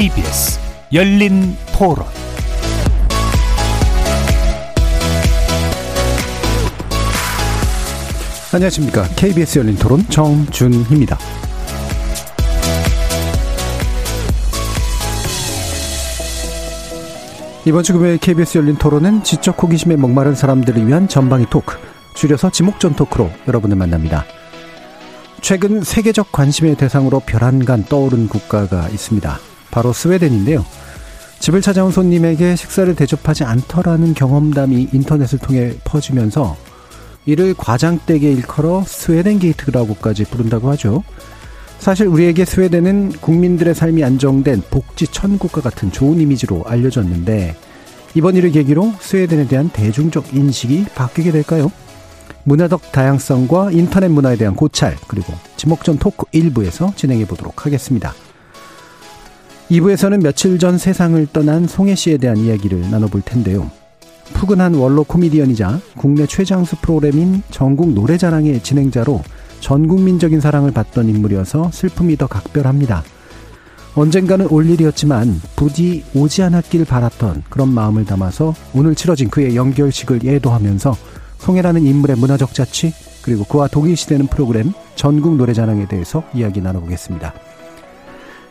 KBS 열린 토론 안녕하십니까. KBS 열린 토론 정준희입니다. 이번 주 금요일 KBS 열린 토론은 지적 호기심에 목마른 사람들을 위한 전방위 토크, 줄여서 지목전 토크로 여러분을 만납니다. 최근 세계적 관심의 대상으로 별안간 떠오른 국가가 있습니다. 바로 스웨덴인데요. 집을 찾아온 손님에게 식사를 대접하지 않더라는 경험담이 인터넷을 통해 퍼지면서 이를 과장되게 일컬어 스웨덴 게이트라고까지 부른다고 하죠. 사실 우리에게 스웨덴은 국민들의 삶이 안정된 복지 천국과 같은 좋은 이미지로 알려졌는데 이번 일을 계기로 스웨덴에 대한 대중적 인식이 바뀌게 될까요? 문화적 다양성과 인터넷 문화에 대한 고찰 그리고 지목전 토크 1부에서 진행해 보도록 하겠습니다. 2부에서는 며칠 전 세상을 떠난 송혜 씨에 대한 이야기를 나눠볼 텐데요. 푸근한 원로 코미디언이자 국내 최장수 프로그램인 전국 노래자랑의 진행자로 전 국민적인 사랑을 받던 인물이어서 슬픔이 더 각별합니다. 언젠가는 올 일이었지만 부디 오지 않았길 바랐던 그런 마음을 담아서 오늘 치러진 그의 연결식을 예도하면서 송혜라는 인물의 문화적 자취 그리고 그와 동일시되는 프로그램 전국 노래자랑에 대해서 이야기 나눠보겠습니다.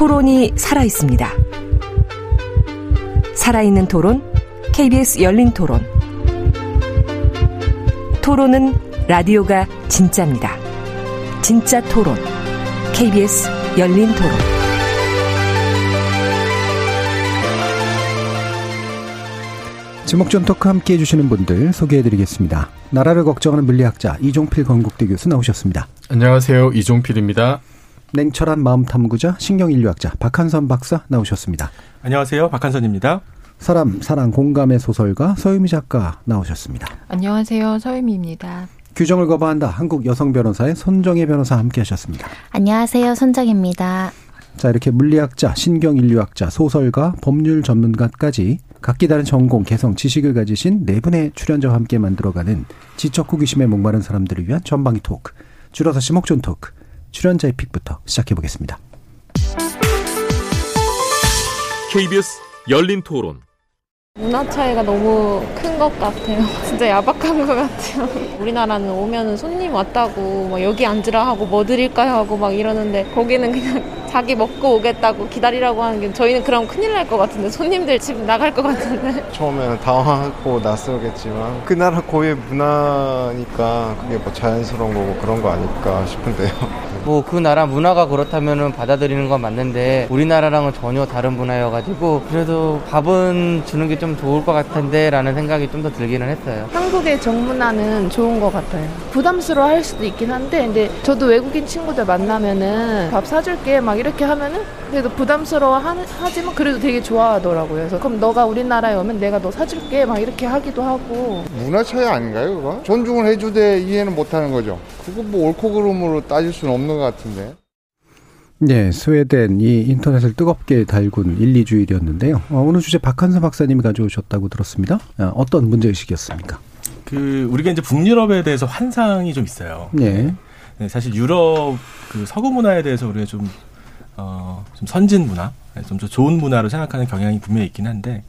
토론이 살아 있습니다. 살아있는 토론, KBS 열린 토론. 토론은 라디오가 진짜입니다. 진짜 토론, KBS 열린 토론. 지목전 토크 함께 해주시는 분들 소개해드리겠습니다. 나라를 걱정하는 물리학자 이종필 건국대 교수 나오셨습니다. 안녕하세요. 이종필입니다. 냉철한 마음 탐구자 신경인류학자 박한선 박사 나오셨습니다. 안녕하세요. 박한선입니다. 사람, 사랑, 공감의 소설가 서유미 작가 나오셨습니다. 안녕하세요. 서유미입니다. 규정을 거부한다. 한국 여성 변호사의 손정혜 변호사 함께 하셨습니다. 안녕하세요. 손정혜입니다. 자, 이렇게 물리학자, 신경인류학자, 소설가, 법률 전문가까지 각기 다른 전공, 개성, 지식을 가지신 네 분의 출연자와 함께 만들어가는 지적 호기심에 목마른 사람들을 위한 전방위 토크, 줄여서 시목존 토크, 출연자의 픽부터 시작해 보겠습니다. KBS 열린 토론. 문화 차이가 너무 큰 것 같아요. 진짜 야박한 것 같아요. 우리나라는 오면은 손님 왔다고 막 여기 앉으라 하고 뭐 드릴까요 하고 막 이러는데 거기는 그냥 자기 먹고 오겠다고 기다리라고 하는 게 저희는 그럼 큰일 날 것 같은데 손님들 집 나갈 것 같은데 처음에는 당황하고 낯설겠지만 그 나라 고유의 문화니까 그게 뭐 자연스러운 거고 그런 거 아닐까 싶은데요. 뭐 그 나라 문화가 그렇다면은 받아들이는 건 맞는데 우리나라랑은 전혀 다른 문화여가지고 그래도 밥은 주는 게좀 좋을 것 같은데 라는 생각이 좀 더 들기는 했어요. 한국의 정문화는 좋은 것 같아요. 부담스러워 할 수도 있긴 한데, 근데 저도 외국인 친구들 만나면은 밥 사줄게 막 이렇게 하면은 그래도 부담스러워 하지만 그래도 되게 좋아하더라고요. 그래서 그럼 너가 우리나라에 오면 내가 너 사줄게 막 이렇게 하기도 하고. 문화 차이 아닌가요, 그거? 존중을 해주되 이해는 못하는 거죠. 그거 뭐 옳고 그름으로 따질 수는 없는 것 같은데. 네, 스웨덴이 인터넷을 뜨겁게 달군 1, 2주일이었는데요. 어, 오늘 주제 박한서 박사님이 가져오셨다고 들었습니다. 어, 어떤 문제의식이었습니까? 그, 우리가 이제 북유럽에 대해서 환상이 좀 있어요. 네. 네 사실 유럽 그 서구 문화에 대해서 우리가 좀, 어, 좀 선진 문화, 네, 좀 좋은 문화로 생각하는 경향이 분명히 있긴 한데,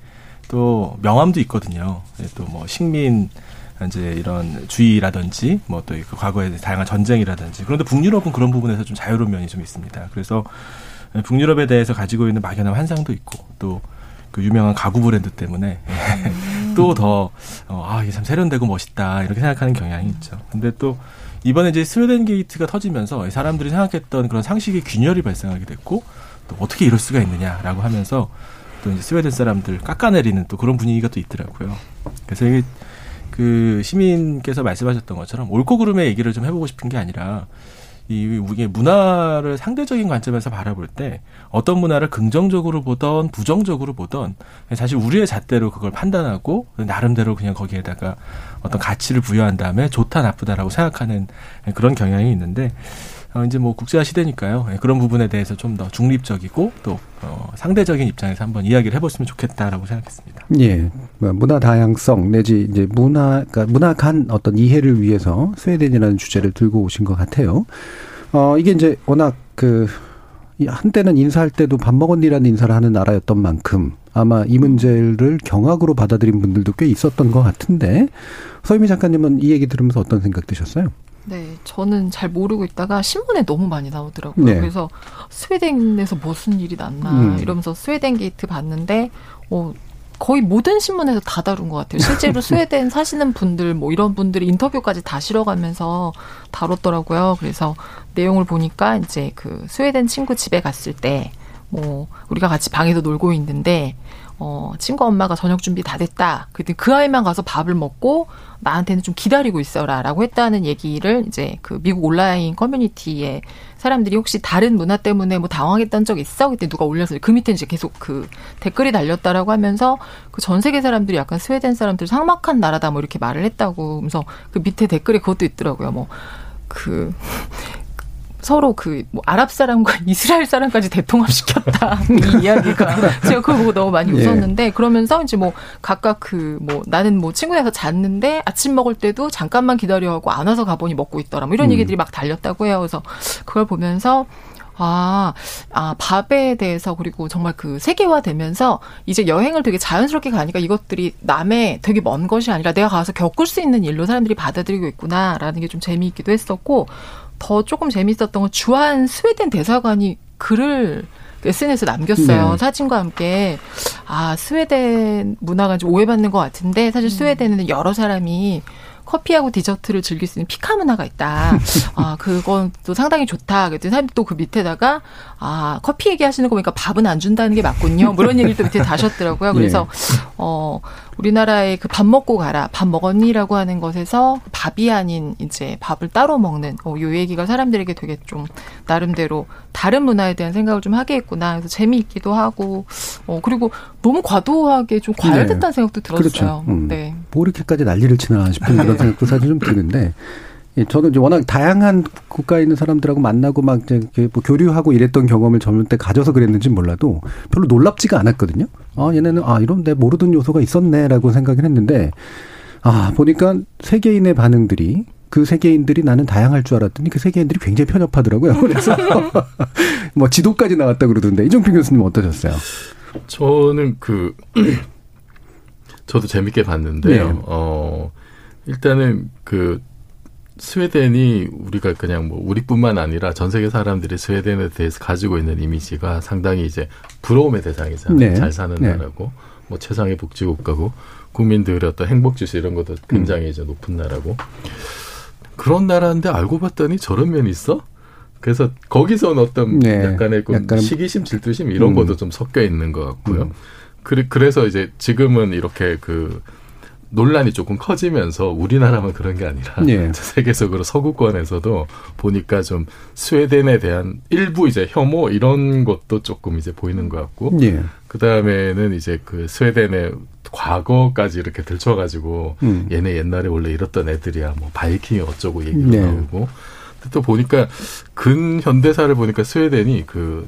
또 명함도 있거든요. 네, 또뭐 식민, 이제 이런 주의라든지 뭐또그 과거의 다양한 전쟁이라든지 그런데 북유럽은 그런 부분에서 좀 자유로운 면이 좀 있습니다. 그래서 북유럽에 대해서 가지고 있는 막연한 환상도 있고 또 그 유명한 가구 브랜드 때문에 음. 또더 어, 아 이게 참 세련되고 멋있다 이렇게 생각하는 경향이 있죠. 근데 또 이번에 이제 스웨덴 게이트가 터지면서 사람들이 생각했던 그런 상식의 균열이 발생하게 됐고 또 어떻게 이럴 수가 있느냐라고 하면서 또 이제 스웨덴 사람들 깎아내리는 또 그런 분위기가 또 있더라고요. 그래서 이게 그 시민께서 말씀하셨던 것처럼 옳고 그름의 얘기를 좀 해보고 싶은 게 아니라 이 이게 문화를 상대적인 관점에서 바라볼 때 어떤 문화를 긍정적으로 보던 부정적으로 보던 사실 우리의 잣대로 그걸 판단하고 나름대로 그냥 거기에다가 어떤 가치를 부여한 다음에 좋다 나쁘다라고 생각하는 그런 경향이 있는데 어, 이제 뭐 국제화 시대니까요. 예, 그런 부분에 대해서 좀 더 중립적이고 또 어, 상대적인 입장에서 한번 이야기를 해봤으면 좋겠다라고 생각했습니다. 예, 뭐 문화 다양성 내지 이제 문화 그러니까 문화 간 어떤 이해를 위해서 스웨덴이라는 주제를 들고 오신 것 같아요. 어 이게 이제 워낙 그 한때는 인사할 때도 밥 먹었니라는 인사를 하는 나라였던 만큼 아마 이 문제를 경악으로 받아들인 분들도 꽤 있었던 것 같은데 서유미 작가님은 이 얘기 들으면서 어떤 생각 드셨어요? 네, 저는 잘 모르고 있다가 신문에 너무 많이 나오더라고요. 네. 그래서 스웨덴에서 무슨 일이 났나 음. 이러면서 스웨덴 게이트 봤는데 어 거의 모든 신문에서 다 다룬 것 같아요. 실제로 스웨덴 사시는 분들 뭐 이런 분들이 인터뷰까지 다 실어가면서 다뤘더라고요. 그래서 내용을 보니까 이제 그 스웨덴 친구 집에 갔을 때 뭐 우리가 같이 방에서 놀고 있는데 어 친구 엄마가 저녁 준비 다 됐다. 그때 그 아이만 가서 밥을 먹고 나한테는 좀 기다리고 있어라라고 했다는 얘기를 이제 그 미국 온라인 커뮤니티에 사람들이 혹시 다른 문화 때문에 뭐 당황했던 적 있어? 그때 누가 올려서 그 밑에 이제 계속 그 댓글이 달렸다라고 하면서 그 전 세계 사람들이 약간 스웨덴 사람들 삭막한 나라다 뭐 이렇게 말을 했다고 그래서 그 밑에 댓글에 그것도 있더라고요. 뭐그 서로 그 뭐 아랍 사람과 이스라엘 사람까지 대통합시켰다 이 이야기가 제가 그걸 보고 너무 많이 예. 웃었는데 그러면서 이제 뭐 각각 그 뭐 나는 뭐 친구네서 잤는데 아침 먹을 때도 잠깐만 기다려 하고 안 와서 가보니 먹고 있더라 뭐 이런 음. 얘기들이 막 달렸다고 해요 그래서 그걸 보면서 아, 아, 밥에 대해서 그리고 정말 그 세계화되면서 이제 여행을 되게 자연스럽게 가니까 이것들이 남의 되게 먼 것이 아니라 내가 가서 겪을 수 있는 일로 사람들이 받아들이고 있구나라는 게 좀 재미있기도 했었고 더 조금 재미있었던 건 주한 스웨덴 대사관이 글을 SNS에 남겼어요. 네. 사진과 함께. 아, 스웨덴 문화가 좀 오해받는 것 같은데, 사실 스웨덴에는 여러 사람이 커피하고 디저트를 즐길 수 있는 피카 문화가 있다. 아, 그건 또 상당히 좋다. 그랬더니 사람들이 또 그 밑에다가, 아, 커피 얘기하시는 거 보니까 밥은 안 준다는 게 맞군요. 뭐 이런 얘기를 또 밑에 다셨더라고요. 그래서, 어, 우리나라의 그 밥 먹고 가라, 밥 먹었니라고 하는 것에서 밥이 아닌 이제 밥을 따로 먹는, 어, 요 얘기가 사람들에게 되게 좀 나름대로 다른 문화에 대한 생각을 좀 하게 했구나. 그래서 재미있기도 하고, 어, 그리고 너무 과도하게 좀 과열됐다는 생각도 들었어요. 그렇죠. 음. 네. 뭐 이렇게까지 난리를 치나 싶은 그런 생각도 사실 좀 드는데 예, 저도 이제 워낙 다양한 국가에 있는 사람들하고 만나고 막 이제 뭐 교류하고 이랬던 경험을 젊을 때 가져서 그랬는지 몰라도 별로 놀랍지가 않았거든요. 아 얘네는 아 이런 내 모르던 요소가 있었네라고 생각을 했는데 아 보니까 세계인의 반응들이 그 세계인들이 나는 다양할 줄 알았더니 그 세계인들이 굉장히 편협하더라고요. 그래서 뭐 지도까지 나왔다 그러던데 이종필 교수님 어떠셨어요? 저는 그 저도 재밌게 봤는데요. 네. 어 일단은 그 스웨덴이 우리가 그냥 뭐 우리뿐만 아니라 전 세계 사람들이 스웨덴에 대해서 가지고 있는 이미지가 상당히 이제 부러움의 대상이잖아요. 네. 잘 사는 네. 나라고 뭐 최상의 복지 국가고 국민들의 어떤 행복 지수 이런 것도 굉장히 이제 높은 나라고 그런 나라인데 알고 봤더니 저런 면이 있어? 그래서 거기서는 어떤 네. 약간의 그 약간은- 시기심, 질투심 이런 음. 것도 좀 섞여 있는 것 같고요. 음. 그래, 그래서 이제 지금은 이렇게 그 논란이 조금 커지면서 우리나라만 그런 게 아니라 예. 세계적으로 서구권에서도 보니까 좀 스웨덴에 대한 일부 이제 혐오 이런 것도 조금 이제 보이는 것 같고 예. 그 다음에는 이제 그 스웨덴의 과거까지 이렇게 들춰가지고 음. 얘네 옛날에 원래 이랬던 애들이야 뭐 바이킹이 어쩌고 얘기도 네. 나오고 또 보니까 근현대사를 보니까 스웨덴이 그,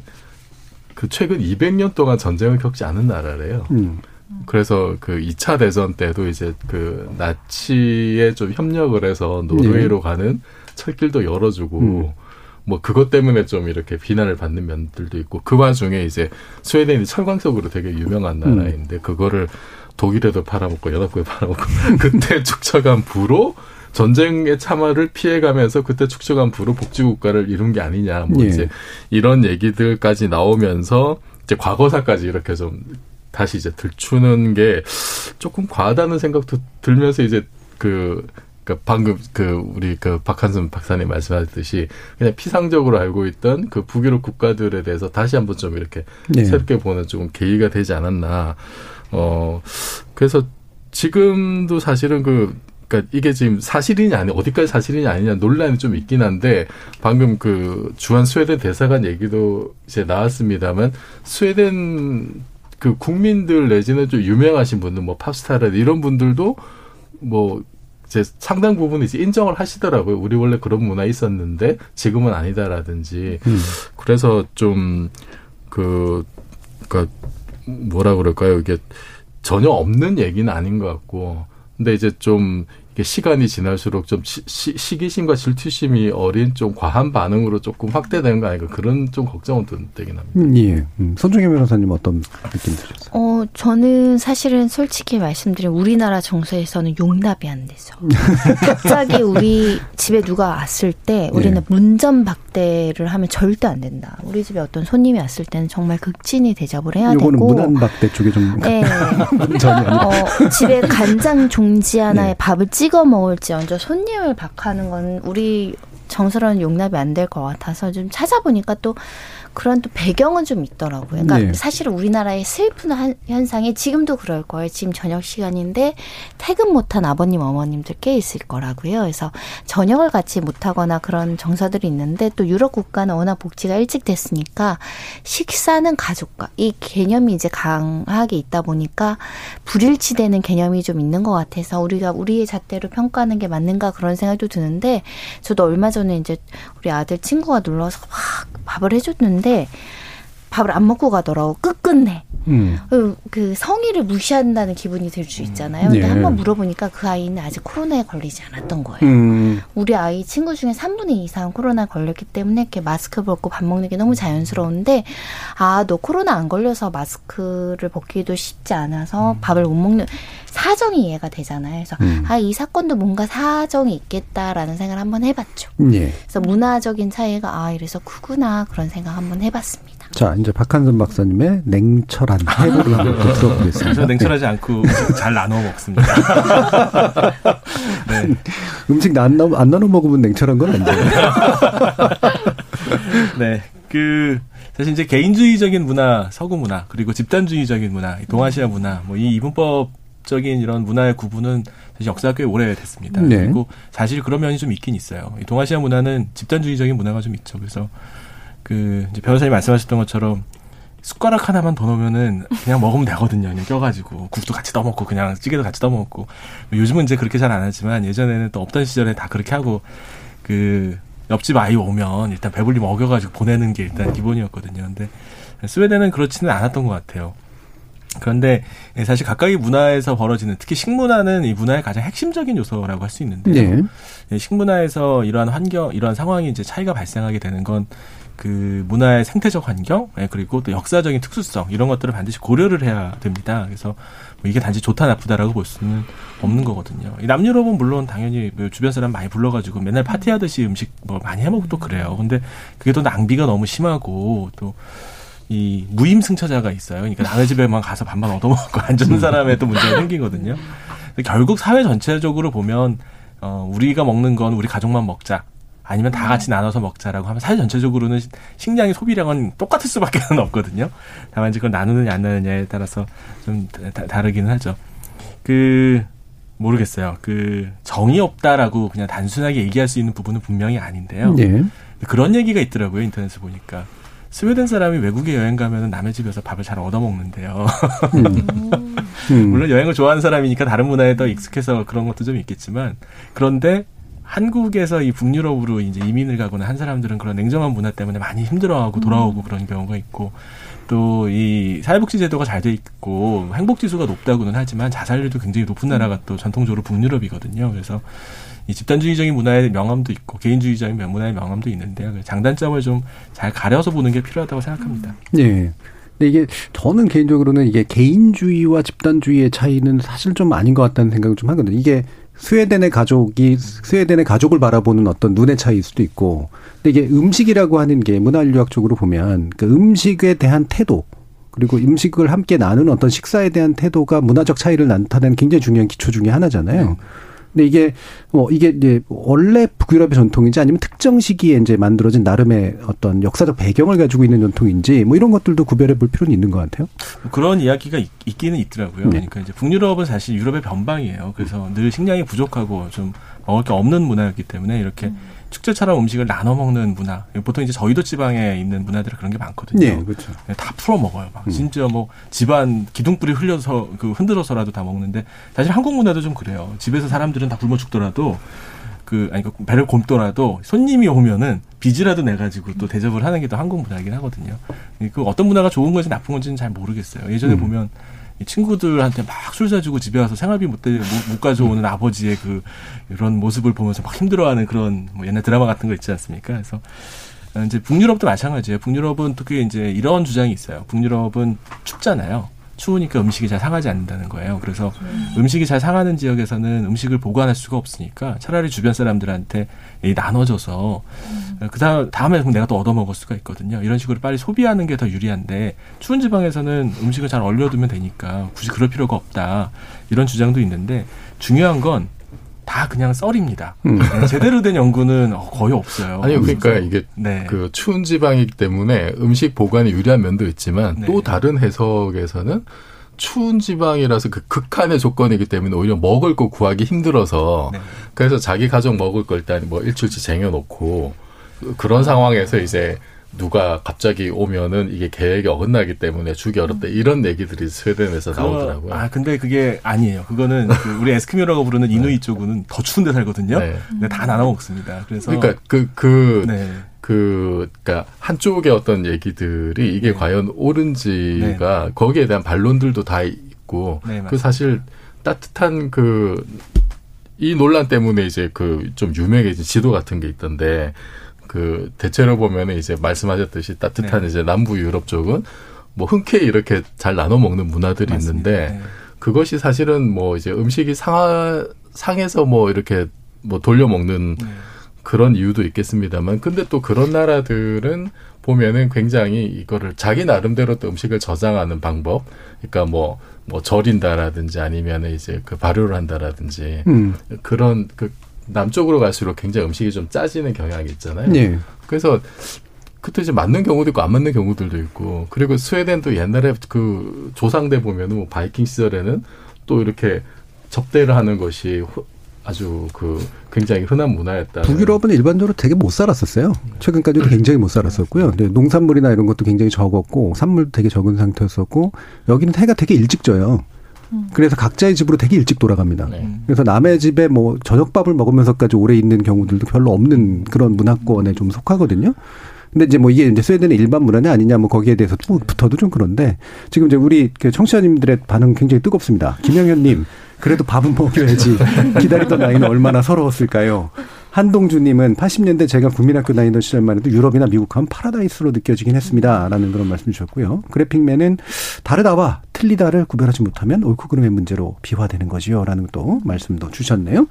그 최근 200년 동안 전쟁을 겪지 않은 나라래요. 음. 그래서 그 2차 대전 때도 이제 그 나치에 좀 협력을 해서 노르웨이로 가는 철길도 열어주고 음. 뭐 그것 때문에 좀 이렇게 비난을 받는 면들도 있고 그 와중에 이제 스웨덴이 철광석으로 되게 유명한 나라인데 그거를 독일에도 팔아먹고 연합국에 팔아먹고 그때 축적한 부로 전쟁의 참화를 피해가면서 그때 축적한 부로 복지국가를 이룬 게 아니냐 뭐 예. 이제 이런 얘기들까지 나오면서 이제 과거사까지 이렇게 좀 다시 이제 들추는 게 조금 과하다는 생각도 들면서 이제 그, 그 방금 그 우리 그 박한순 박사님 말씀하셨듯이 그냥 피상적으로 알고 있던 그 북유럽 국가들에 대해서 다시 한번 좀 이렇게 네. 새롭게 보는 조금 계기가 되지 않았나. 어, 그래서 지금도 사실은 그, 그러니까 이게 지금 사실이냐 아니 어디까지 사실이냐 아니냐 논란이 좀 있긴 한데 방금 그 주한 스웨덴 대사관 얘기도 이제 나왔습니다만 스웨덴 그 국민들 내지는 좀 유명하신 분들 뭐 팝스타라든 이런 분들도 뭐 이제 상당 부분 이제 인정을 하시더라고요. 우리 원래 그런 문화 있었는데 지금은 아니다라든지 음. 그래서 좀 그 그니까 뭐라 그럴까요? 이게 전혀 없는 얘기는 아닌 것 같고 근데 이제 좀 시간이 지날수록 좀 시, 시, 시 기심과 질투심이 어린 좀 과한 반응으로 조금 확대되는 거 아닌가 그런 좀 걱정은 든- 되긴 합니다. 음, 예. 음, 손중현 변호사님 어떤 느낌 드셨어요? 어, 저는 사실은 솔직히 말씀드리면 우리나라 정서에서는 용납이 안 돼서. 갑자기 우리 집에 누가 왔을 때 우리는 예. 문전박대를 하면 절대 안 된다. 우리 집에 어떤 손님이 왔을 때는 정말 극진히 대접을 해야 요거는 되고. 문안박대 쪽에 좀 네. 전이 아니라. 어, 집에 간장 종지 하나에 네. 밥을 찍어 먹을지 먼저 손님을 박하는 건 우리 정서로는 용납이 안 될 것 같아서 좀 찾아보니까 또 그런 또 배경은 좀 있더라고요. 그러니까 네. 사실은 우리나라의 슬픈 한- 현상이 지금도 그럴 거예요. 지금 저녁 시간인데 퇴근 못한 아버님 어머님들 꽤 있을 거라고요. 그래서 저녁을 같이 못하거나 그런 정서들이 있는데 또 유럽 국가는 워낙 복지가 일찍 됐으니까 식사는 가족과 이 개념이 이제 강하게 있다 보니까 불일치되는 개념이 좀 있는 것 같아서 우리가 우리의 잣대로 평가하는 게 맞는가 그런 생각도 드는데 저도 얼마 전에 이제 우리 아들 친구가 놀러와서 막 밥을 해줬는데 밥을 안 먹고 가더라고 끝끝내 음. 그, 그 성의를 무시한다는 기분이 들 수 있잖아요. 근데 네. 한번 물어보니까 그 아이는 아직 코로나에 걸리지 않았던 거예요. 음. 우리 아이 친구 중에 3분의 2 이상 코로나 걸렸기 때문에 이렇게 마스크 벗고 밥 먹는 게 너무 자연스러운데 아, 너 코로나 안 걸려서 마스크를 벗기도 쉽지 않아서 밥을 못 먹는 사정이 이해가 되잖아요. 그래서 음. 아, 이 사건도 뭔가 사정이 있겠다라는 생각을 한번 해봤죠. 예. 그래서 문화적인 차이가 아, 이래서 크구나 그런 생각 한번 해봤습니다. 자, 이제 박한선 박사님의 냉철한 해부를 한번 또 들어보겠습니다. 저는 냉철하지 않고 음식 잘 나눠 먹습니다. 네. 네. 음식 안, 나눠, 안 나눠 먹으면 냉철한 건 아니죠. 네. 그 사실 이제 개인주의적인 문화, 서구 문화, 그리고 집단주의적인 문화, 이 동아시아 문화, 뭐 이 이분법 적인 이런 문화의 구분은 사실 역사가 꽤 오래됐습니다. 네. 그리고 사실 그런 면이 좀 있긴 있어요. 이 동아시아 문화는 집단주의적인 문화가 좀 있죠. 그래서 그 이제 변호사님 말씀하셨던 것처럼 숟가락 하나만 더 넣으면은 그냥 먹으면 되거든요. 그냥 껴가지고 국도 같이 떠먹고 그냥 찌개도 같이 떠먹고 요즘은 이제 그렇게 잘 안 하지만 예전에는 또 없던 시절에 다 그렇게 하고 그 옆집 아이 오면 일단 배불리 먹여가지고 보내는 게 일단 기본이었거든요. 근데 스웨덴은 그렇지는 않았던 것 같아요. 그런데 사실 각각의 문화에서 벌어지는 특히 식문화는 이 문화의 가장 핵심적인 요소라고 할 수 있는데요. 네. 예, 식문화에서 이러한 환경, 이러한 상황이 이제 차이가 발생하게 되는 건 그 문화의 생태적 환경, 예, 그리고 또 역사적인 특수성 이런 것들을 반드시 고려를 해야 됩니다. 그래서 뭐 이게 단지 좋다 나쁘다라고 볼 수는 없는 거거든요. 이 남유럽은 물론 당연히 뭐 주변 사람 많이 불러가지고 맨날 파티하듯이 음식 뭐 많이 해먹고 또 그래요. 근데 그게 또 낭비가 너무 심하고 또 이 무임승차자가 있어요. 그러니까 남의 집에만 가서 밥만 얻어먹고 앉은 사람의 또 문제가 생기거든요. 결국 사회 전체적으로 보면 어 우리가 먹는 건 우리 가족만 먹자. 아니면 다 같이 나눠서 먹자라고 하면 사회 전체적으로는 시- 식량의 소비량은 똑같을 수밖에는 없거든요. 다만 이제 그걸 나누느냐 안 나누느냐에 따라서 좀 다, 다르기는 하죠. 그 모르겠어요. 그 정이 없다라고 그냥 단순하게 얘기할 수 있는 부분은 분명히 아닌데요. 예. 그런 얘기가 있더라고요 인터넷에 보니까 스웨덴 사람이 외국에 여행 가면 남의 집에서 밥을 잘 얻어 먹는데요. 음. 물론 여행을 좋아하는 사람이니까 다른 문화에 더 익숙해서 그런 것도 좀 있겠지만 그런데 한국에서 이 북유럽으로 이제 이민을 가거나 한 사람들은 그런 냉정한 문화 때문에 많이 힘들어하고 돌아오고 그런 경우가 있고 또 이 사회복지 제도가 잘 돼 있고 행복 지수가 높다고는 하지만 자살률도 굉장히 높은 나라가 또 전통적으로 북유럽이거든요. 그래서 이 집단주의적인 문화의 명함도 있고 개인주의적인 문화의 명함도 있는데요. 그 장단점을 좀 잘 가려서 보는 게 필요하다고 생각합니다. 예. 근데 이게 저는 개인적으로는 이게 개인주의와 집단주의의 차이는 사실 좀 아닌 것 같다는 생각을 좀 하거든요. 이게 스웨덴의 가족이 스웨덴의 가족을 바라보는 어떤 눈의 차이일 수도 있고, 근데 이게 음식이라고 하는 게 문화인류학적으로 보면 그 음식에 대한 태도 그리고 음식을 함께 나누는 어떤 식사에 대한 태도가 문화적 차이를 나타내는 굉장히 중요한 기초 중의 하나잖아요. 근데 이게 뭐 이게 이제 원래 북유럽의 전통인지 아니면 특정 시기에 이제 만들어진 나름의 어떤 역사적 배경을 가지고 있는 전통인지 뭐 이런 것들도 구별해 볼 필요는 있는 것 같아요. 그런 이야기가 있, 기는 있더라고요. 네. 그러니까 이제 북유럽은 사실 유럽의 변방이에요. 그래서 늘 식량이 부족하고 좀 먹을 게 없는 문화였기 때문에 이렇게 음. 축제처럼 음식을 나눠 먹는 문화. 보통 이제 저희도 지방에 있는 문화들은 그런 게 많거든요. 네, 그렇죠. 네, 다 풀어 먹어요. 막 음. 진짜 뭐 집안 기둥뿌리 흘려서 그 흔들어서라도 다 먹는데 사실 한국 문화도 좀 그래요. 집에서 사람들은 다 굶어 죽더라도 그 아니 그 배를 곰더라도 손님이 오면은 빚이라도 내 가지고 또 대접을 하는 게 또 한국 문화이긴 하거든요. 그 어떤 문화가 좋은 건지 나쁜 건지는 잘 모르겠어요. 예전에 음. 보면 친구들한테 막 술 사주고 집에 와서 생활비 못, 못 가져오는 아버지의 그 이런 모습을 보면서 막 힘들어하는 그런 뭐 옛날 드라마 같은 거 있지 않습니까? 그래서 이제 북유럽도 마찬가지예요. 북유럽은 특히 이제 이런 주장이 있어요. 북유럽은 춥잖아요. 추우니까 음식이 잘 상하지 않는다는 거예요. 그래서 음. 식이잘 상하는 지역에서는 음식을 보관할 수가 없으니까 차라리 주변 사람들한테 나눠줘서 음. 그 다음 다음에 그럼 내가 또 얻어 먹을 수가 있거든요. 이런 식으로 빨리 소비하는 게 더 유리한데 추운 지방에서는 음식을 잘 얼려두면 되니까 굳이 그럴 필요가 없다 이런 주장도 있는데 중요한 건 다 그냥 썰입니다. 음. 네, 제대로 된 연구는 거의 없어요. 아니요, 그러니까 이게 네. 그 추운 지방이기 때문에 음식 보관에 유리한 면도 있지만 네. 또 다른 해석에서는 추운 지방이라서 그 극한의 조건이기 때문에 오히려 먹을 거 구하기 힘들어서 네. 그래서 자기 가족 먹을 걸 일단 뭐 일주일치 쟁여놓고 그런 상황에서 이제 누가 갑자기 오면은 이게 계획이 어긋나기 때문에 주기 어렵다 이런 얘기들이 스웨덴에서 그 나오더라고요. 아 근데 그게 아니에요. 그거는 그 우리 에스키모라고 부르는 네. 이누이 쪽은 더 추운데 살거든요. 네. 근데 다 나눠 먹습니다. 그래서 그러니까 그그 그, 네. 그, 그니까, 한쪽의 어떤 얘기들이 이게 네. 과연 옳은지가 네. 거기에 대한 반론들도 다 있고, 네, 그 사실 따뜻한 그, 이 논란 때문에 이제 그 좀 유명해진 지도 같은 게 있던데, 그 대체로 보면은 이제 말씀하셨듯이 따뜻한 네. 이제 남부 유럽 쪽은 뭐 흔쾌히 이렇게 잘 나눠 먹는 문화들이 맞습니다. 있는데 네. 그것이 사실은 뭐 이제 음식이 상하 상해서 뭐 이렇게 뭐 돌려 먹는 네. 그런 이유도 있겠습니다만 근데 또 그런 나라들은 보면은 굉장히 이거를 자기 나름대로 또 음식을 저장하는 방법 그러니까 뭐뭐 뭐 절인다라든지 아니면은 이제 그 발효를 한다라든지 음. 그런 그 남쪽으로 갈수록 굉장히 음식이 좀 짜지는 경향이 있잖아요. 네. 그래서 그때 이제 맞는 경우도 있고 안 맞는 경우들도 있고 그리고 스웨덴도 옛날에 그 조상대 보면은 뭐 바이킹 시절에는 또 이렇게 접대를 하는 것이 아주 그 굉장히 흔한 문화였다. 북유럽은 일반적으로 되게 못 살았었어요. 최근까지도 굉장히 못 살았었고요. 근데 농산물이나 이런 것도 굉장히 적었고 산물도 되게 적은 상태였었고 여기는 해가 되게 일찍 져요. 그래서 각자의 집으로 되게 일찍 돌아갑니다. 네. 그래서 남의 집에 뭐 저녁밥을 먹으면서까지 오래 있는 경우들도 별로 없는 그런 문화권에 좀 속하거든요. 근데 이제 뭐 이게 이제 스웨덴의 일반 문화냐 아니냐 뭐 거기에 대해서 또 붙어도 좀 그런데 지금 이제 우리 그 청취자님들의 반응 굉장히 뜨겁습니다. 김영현님 그래도 밥은 먹여야지 기다리던 나이는 얼마나 서러웠을까요? 한동주님은 80년대 제가 국민학교 다니던 시절만 해도 유럽이나 미국 하면 파라다이스로 느껴지긴 했습니다. 라는 그런 말씀 주셨고요. 그래픽맨은 다르다와 틀리다를 구별하지 못하면 옳고 그름의 문제로 비화되는 거지요. 라는 또 말씀도 주셨네요.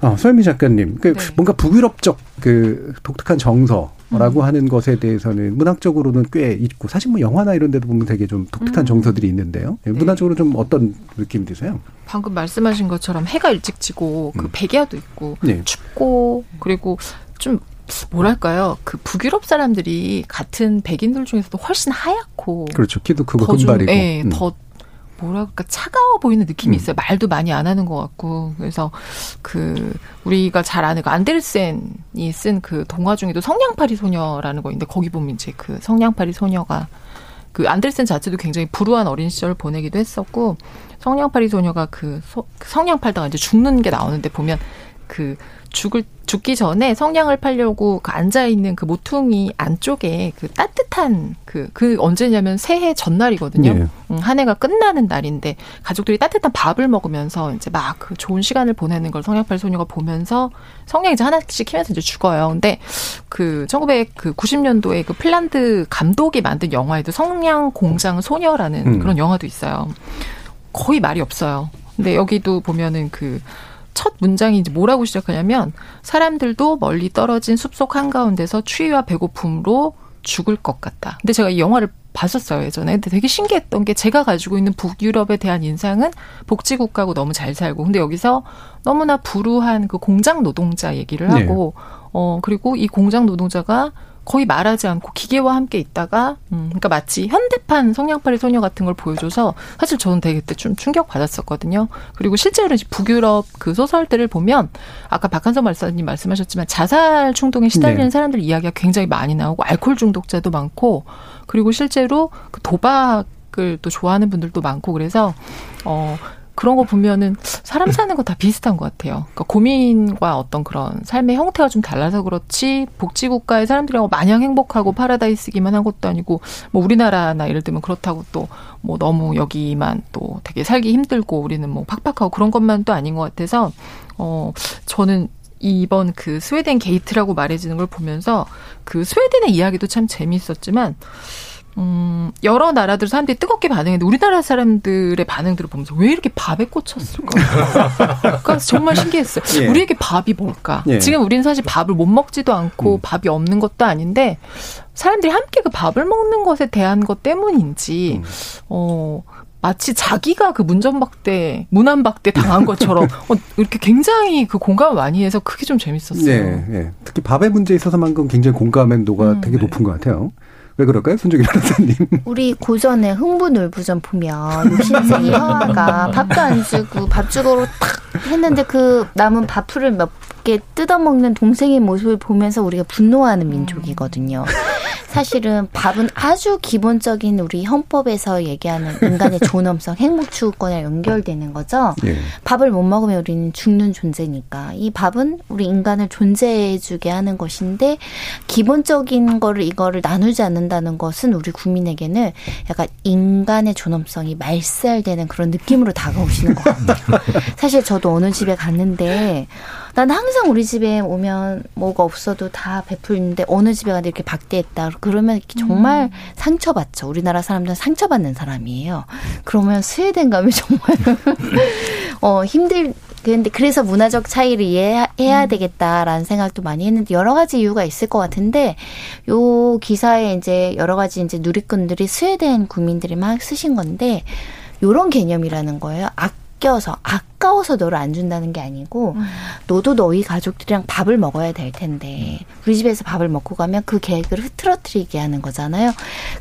어, 소현미 작가님, 그 네. 뭔가 북유럽적 그 독특한 정서, 라고 음. 하는 것에 대해서는 문학적으로는 꽤 있고 사실 뭐 영화나 이런 데도 보면 되게 좀 독특한 음. 정서들이 있는데요. 네. 문화적으로 좀 어떤 느낌 드세요? 방금 말씀하신 것처럼 해가 일찍 지고 그 음. 백야도 있고 네. 춥고 그리고 좀 뭐랄까요 그 북유럽 사람들이 같은 백인들 중에서도 훨씬 하얗고 그렇죠 키도 크고 금발이고 예, 음. 더 뭐랄까 차가워 보이는 느낌이 음. 있어요. 말도 많이 안 하는 것 같고 그래서 그 우리가 잘 아는 그 안데르센이 쓴 그 동화 중에도 성냥팔이 소녀라는 거 있는데 거기 보면 이제 그 성냥팔이 소녀가 그 안데르센 자체도 굉장히 불우한 어린 시절을 보내기도 했었고 성냥팔이 소녀가 그 소, 성냥 팔다가 이제 죽는 게 나오는데 보면 그 죽을 죽기 전에 성냥을 팔려고 그 앉아 있는 그 모퉁이 안쪽에 그 따뜻한 그그 그 언제냐면 새해 전날이거든요. 네. 음, 한 해가 끝나는 날인데 가족들이 따뜻한 밥을 먹으면서 이제 막 그 좋은 시간을 보내는 걸 성냥팔 소녀가 보면서 성냥 이제 하나씩 키면서 이제 죽어요. 근데 그 1990년도에 그 핀란드 감독이 만든 영화에도 성냥 공장 소녀라는 음. 그런 영화도 있어요. 거의 말이 없어요. 근데 여기도 보면은 그 첫 문장이 이제 뭐라고 시작하냐면 사람들도 멀리 떨어진 숲속 한가운데서 추위와 배고픔으로 죽을 것 같다. 근데 제가 이 영화를 봤었어요 예전에. 근데 되게 신기했던 게 제가 가지고 있는 북유럽에 대한 인상은 복지국가고 너무 잘 살고 근데 여기서 너무나 불우한 그 공장 노동자 얘기를 네. 하고 어 그리고 이 공장 노동자가 거의 말하지 않고 기계와 함께 있다가 음 그러니까 마치 현대판 성냥팔이 소녀 같은 걸 보여줘서 사실 저는 되게 그때 좀 충격 받았었거든요. 그리고 실제로 이제 북유럽 그 소설들을 보면 아까 박한선 말사님 말씀하셨지만 자살 충동에 시달리는 네. 사람들 이야기가 굉장히 많이 나오고 알코올 중독자도 많고 그리고 실제로 그 도박 을 또 좋아하는 분들도 많고 그래서 어 그런 거 보면은 사람 사는 거 다 비슷한 것 같아요. 그러니까 고민과 어떤 그런 삶의 형태가 좀 달라서 그렇지 복지국가의 사람들이 뭐 마냥 행복하고 파라다이스기만 한 것도 아니고 뭐 우리나라나 예를 들면 그렇다고 또 뭐 너무 여기만 또 되게 살기 힘들고 우리는 뭐 팍팍하고 그런 것만 또 아닌 것 같아서 어 저는 이번 그 스웨덴 게이트라고 말해지는 걸 보면서 그 스웨덴의 이야기도 참 재미있었지만 음, 여러 나라들 사람들이 뜨겁게 반응했는데 우리나라 사람들의 반응들을 보면서 왜 이렇게 밥에 꽂혔을까? 그러니까 정말 신기했어요. 예. 우리에게 밥이 뭘까? 예. 지금 우리는 사실 밥을 못 먹지도 않고 밥이 없는 것도 아닌데 사람들이 함께 그 밥을 먹는 것에 대한 것 때문인지 어 마치 자기가 그 문전박대, 문안박대 당한 것처럼 어, 이렇게 굉장히 그 공감을 많이 해서 그게 좀 재밌었어요. 네, 예. 특히 밥의 문제에 있어서만큼 굉장히 공감도가 음. 되게 높은 것 같아요. 왜 그럴까요, 손정희 변호사님? 우리 고전의 흥부놀부전 보면 육신생이 허화가 밥도 안 주고 밥 주고로 탁 했는데 그 남은 밥풀을 몇 개 뜯어먹는 동생의 모습을 보면서 우리가 분노하는 민족이거든요. 사실은 밥은 아주 기본적인 우리 헌법에서 얘기하는 인간의 존엄성, 행복 추구권에 연결되는 거죠. 예. 밥을 못 먹으면 우리는 죽는 존재니까 이 밥은 우리 인간을 존재해주게 하는 것인데 기본적인 거를 이거를 나누지 않는 다는 것은 우리 국민에게는 약간 인간의 존엄성이 말살되는 그런 느낌으로 다가오시는 것 같아요. 사실 저도 어느 집에 갔는데 난 항상 우리 집에 오면 뭐가 없어도 다 베풀는데 어느 집에 가도 이렇게 박대했다 그러면 정말 상처받죠. 우리나라 사람들은 상처받는 사람이에요. 그러면 스웨덴 가면 정말 어 힘들 근데 그래서 문화적 차이를 이해해야 되겠다라는 생각도 많이 했는데 여러 가지 이유가 있을 것 같은데 요 기사에 이제 여러 가지 이제 누리꾼들이 스웨덴 국민들이 막 쓰신 건데 요런 개념이라는 거예요. 아껴서 아까워서 너를 안 준다는 게 아니고 너도 너희 가족들이랑 밥을 먹어야 될 텐데 우리 집에서 밥을 먹고 가면 그 계획을 흐트러뜨리게 하는 거잖아요.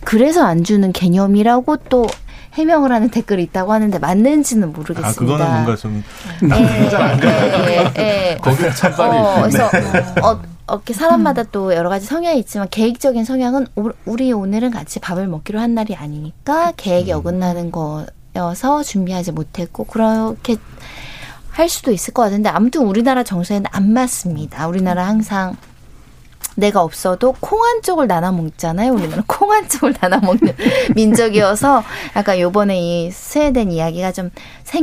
그래서 안 주는 개념이라고 또 해명을 하는 댓글이 있다고 하는데 맞는지는 모르겠습니다. 아 그거는 뭔가 좀 예, 예. 거기에 찬반이 어, 그래서. 어, 어, 이렇게 사람마다 또 여러 가지 성향이 있지만 계획적인 성향은 오- 우리 오늘은 같이 밥을 먹기로 한 날이 아니니까 계획이 어긋나는 거 여서 준비하지 못했고 그렇게 할 수도 있을 것 같은데 아무튼 우리나라 정서에는 안 맞습니다. 우리나라 항상 내가 없어도 콩 한 쪽을 나눠 먹잖아요. 우리는 콩 한 쪽을 나눠 먹는 민족이어서 약간 요번에 이 스웨덴 이야기가 좀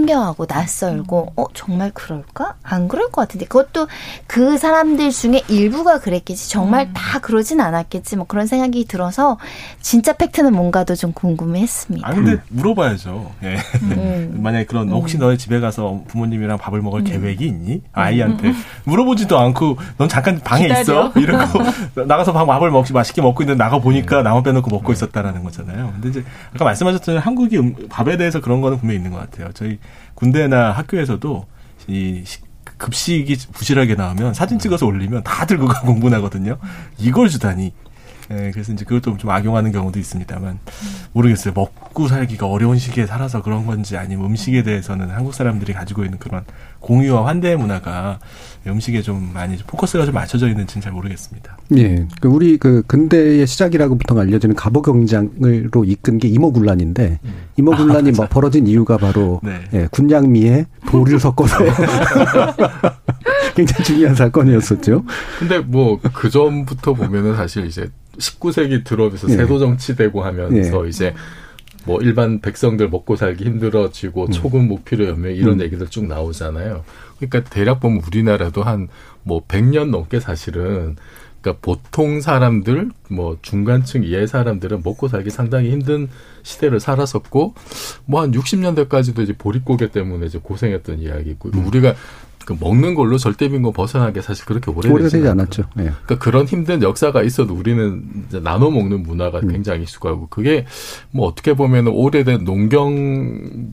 생경하고 낯설고 어 정말 그럴까? 안 그럴 것 같은데 그것도 그 사람들 중에 일부가 그랬겠지 정말 다 그러진 않았겠지 뭐 그런 생각이 들어서 진짜 팩트는 뭔가도 좀 궁금했습니다. 아 근데 물어봐야죠. 예. 음. 만약에 그런 혹시 너희 집에 가서 부모님이랑 밥을 먹을 음. 계획이 있니? 아이한테 물어보지도 않고 넌 잠깐 방에 기다려. 있어 이러고 나가서 밥- 밥을 먹지 맛있게 먹고 있는데 나가 보니까 나만 빼놓고 먹고 있었다라는 거잖아요. 근데 이제 아까 말씀하셨던 한국이 음- 밥에 대해서 그런 거는 분명히 있는 것 같아요. 저희 군대나 학교에서도 이 식- 급식이 부실하게 나오면 사진 찍어서 올리면 다 들고 가고 공분하거든요. 이걸 주다니. 예, 그래서 이제 그것도 좀 악용하는 경우도 있습니다만 모르겠어요. 먹고 살기가 어려운 시기에 살아서 그런 건지 아니면 음식에 대해서는 한국 사람들이 가지고 있는 그런 공유와 환대 문화가 음식에 좀 많이 좀 포커스가 좀 맞춰져 있는지는 잘 모르겠습니다. 예. 그 우리 그 근대의 시작이라고 보통 알려지는 갑오 경장으로 이끈 게 이모군란인데 이모군란이 뭐 벌어진 이유가 바로 네. 예, 군량미에 돌을 섞어서 굉장히 중요한 사건이었었죠. 근데 뭐 그 전부터 보면은 사실 이제 19세기 들어오면서 예. 세도 정치되고 하면서 이제 뭐 일반 백성들 먹고 살기 힘들어지고 초급 목표로 연매 이런 음. 얘기들 쭉 나오잖아요. 그러니까 대략 보면 우리나라도 한 뭐 100년 넘게 사실은 그러니까 보통 사람들 뭐 중간층 이하의 사람들은 먹고 살기 상당히 힘든 시대를 살았었고 뭐 한 60년대까지도 이제 보릿고개 때문에 이제 고생했던 이야기고 음. 우리가 그 먹는 걸로 절대 빈곤 벗어나게 사실 그렇게 오래되지 않았죠. 네. 그러니까 그런 힘든 역사가 있어도 우리는 이제 나눠 먹는 문화가 음. 굉장히 익숙하고 그게 뭐 어떻게 보면 오래된 농경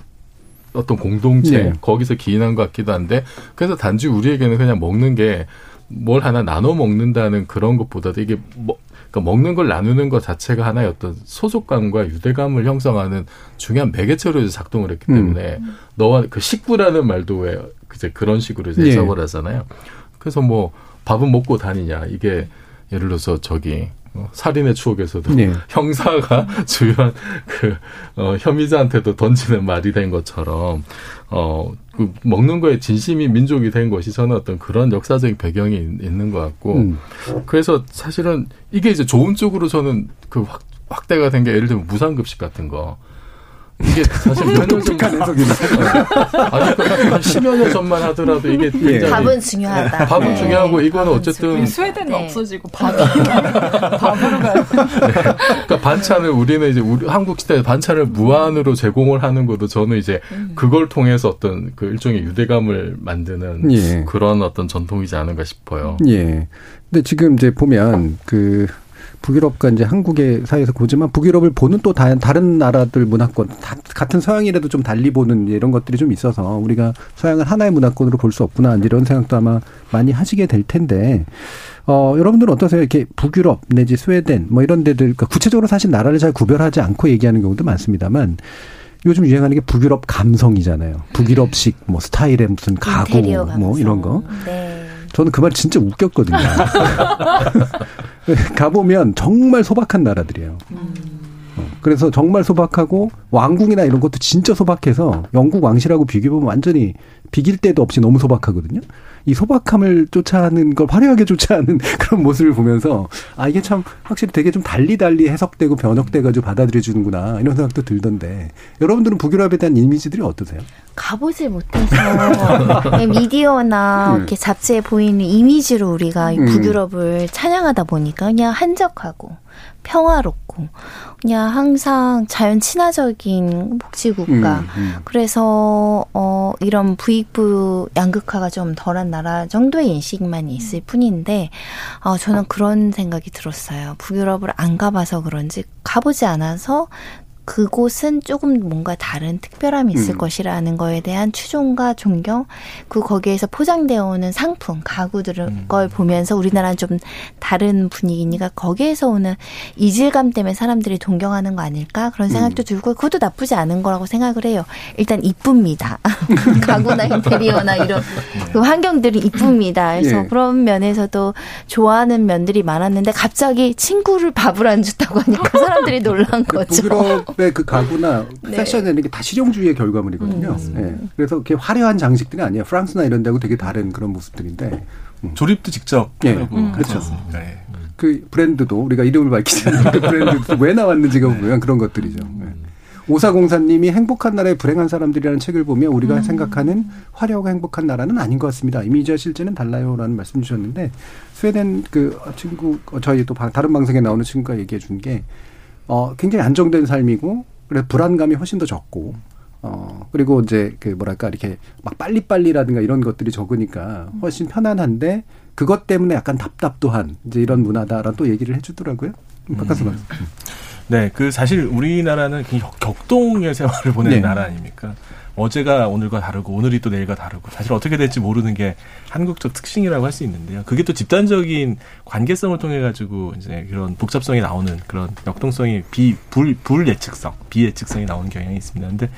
어떤 공동체 네. 거기서 기인한 것 같기도 한데 그래서 단지 우리에게는 그냥 먹는 게 뭘 하나 나눠 먹는다는 그런 것보다도 이게 뭐 그러니까 먹는 걸 나누는 것 자체가 하나의 어떤 소속감과 유대감을 형성하는 중요한 매개체로 이제 작동을 했기 때문에 음. 너와 그 식구라는 말도 왜 이제 그런 식으로 이제 해석을 예. 하잖아요. 그래서 뭐 밥은 먹고 다니냐 이게 예를 들어서 저기 어, 살인의 추억에서도 네. 형사가 주요한 그 어, 혐의자한테도 던지는 말이 된 것처럼 어, 그 먹는 거에 진심이 민족이 된 것이 저는 어떤 그런 역사적인 배경이 있는 것 같고 음. 그래서 사실은 이게 이제 좋은 쪽으로 저는 그 확, 확대가 된 게 예를 들면 무상급식 같은 거 이게 사실 몇년 전만 해석이네. 그러니까 한 10여 년 전만 하더라도 이게 예. 밥은 중요하다. 밥은 네. 중요하고 이거는 어쨌든 스웨덴은 네. 없어지고 밥이 밥으로 가야 네. 그러니까 반찬을 우리는 이제 우리 한국 시대에 반찬을 무한으로 제공을 하는 것도 저는 이제 음. 그걸 통해서 어떤 그 일종의 유대감을 만드는 예. 그런 어떤 전통이지 않은가 싶어요. 예. 근데 지금 이제 보면 그 북유럽과 이제 한국의 사이에서 보지만 북유럽을 보는 또 다, 른 나라들 문화권 다, 같은 서양이라도 좀 달리 보는 이런 것들이 좀 있어서 우리가 서양을 하나의 문화권으로 볼 수 없구나 이런 생각도 아마 많이 하시게 될 텐데 어 여러분들은 어떠세요? 이렇게 북유럽 내지 스웨덴 뭐 이런 데들 그러니까 구체적으로 사실 나라를 잘 구별하지 않고 얘기하는 경우도 많습니다만 요즘 유행하는 게 북유럽 감성이잖아요. 북유럽식 뭐 스타일의 무슨 가구 뭐 이런 거. 네. 저는 그말 진짜 웃겼거든요. 가보면 정말 소박한 나라들이에요. 음. 그래서 정말 소박하고 왕궁이나 이런 것도 진짜 소박해서 영국 왕실하고 비교해보면 완전히 비길 데도 없이 너무 소박하거든요. 이 소박함을 쫓아하는 걸 화려하게 쫓아하는 그런 모습을 보면서 아 이게 참 확실히 되게 좀 달리 달리 해석되고 변형돼가지고 받아들여주는구나 이런 생각도 들던데 여러분들은 북유럽에 대한 이미지들이 어떠세요? 가보지 못해서 미디어나 네. 이렇게 잡지에 보이는 이미지로 우리가 음. 북유럽을 찬양하다 보니까 그냥 한적하고 평화롭고 그냥 항상 자연 친화적인 복지국가. 음, 음. 그래서 어 이런 부익부 양극화가 좀 덜한 나라 정도의 인식만 있을 뿐인데 어 저는 그런 생각이 들었어요. 북유럽을 안 가봐서 그런지 가보지 않아서 그곳은 조금 뭔가 다른 특별함이 있을 음. 것이라는 거에 대한 추종과 존경, 그 거기에서 포장되어 오는 상품, 가구들 음. 걸 보면서 우리나라는 좀 다른 분위기니까 거기에서 오는 이질감 때문에 사람들이 동경하는 거 아닐까 그런 생각도 음. 들고 그것도 나쁘지 않은 거라고 생각을 해요. 일단 이쁩니다. 가구나 인테리어나 이런 그 환경들이 이쁩니다. 그래서 예. 그런 면에서도 좋아하는 면들이 많았는데 갑자기 친구를 밥을 안 줬다고 하니까 사람들이 놀란 그 거죠. 기업의 그 가구나 네. 패션이라는 게 다 실용주의의 결과물이거든요. 음. 네. 그래서 그렇게 화려한 장식들이 아니에요. 프랑스나 이런 데하고 되게 다른 그런 모습들인데. 음. 조립도 직접 네. 하고 음. 그렇죠. 네. 그 브랜드도 우리가 이름을 밝히지 않는 그 브랜드도 왜 나왔는지가 네. 보면 그런 것들이죠. 네. 오사공사님이 행복한 나라의 불행한 사람들이라는 책을 보면 우리가 음. 생각하는 화려하고 행복한 나라는 아닌 것 같습니다. 이미지와 실제는 달라요라는 말씀 주셨는데 스웨덴 그 친구 저희 또 다른 방송에 나오는 친구가 얘기해 준 게 어, 굉장히 안정된 삶이고, 그래 불안감이 훨씬 더 적고, 어, 그리고 이제 그 뭐랄까, 이렇게 막 빨리빨리라든가 이런 것들이 적으니까 훨씬 편안한데, 그것 때문에 약간 답답도 한, 이제 이런 문화다라는 또 얘기를 해주더라고요. 바깥서 음. 네, 그 사실 우리나라는 격동의 생활을 보내는 네. 나라 아닙니까? 어제가 오늘과 다르고 오늘이 또 내일과 다르고 사실 어떻게 될지 모르는 게 한국적 특징이라고 할 수 있는데요. 그게 또 집단적인 관계성을 통해 가지고 이제 그런 복잡성이 나오는 그런 역동성이 비 불 불예측성, 비예측성이 나오는 경향이 있습니다. 근데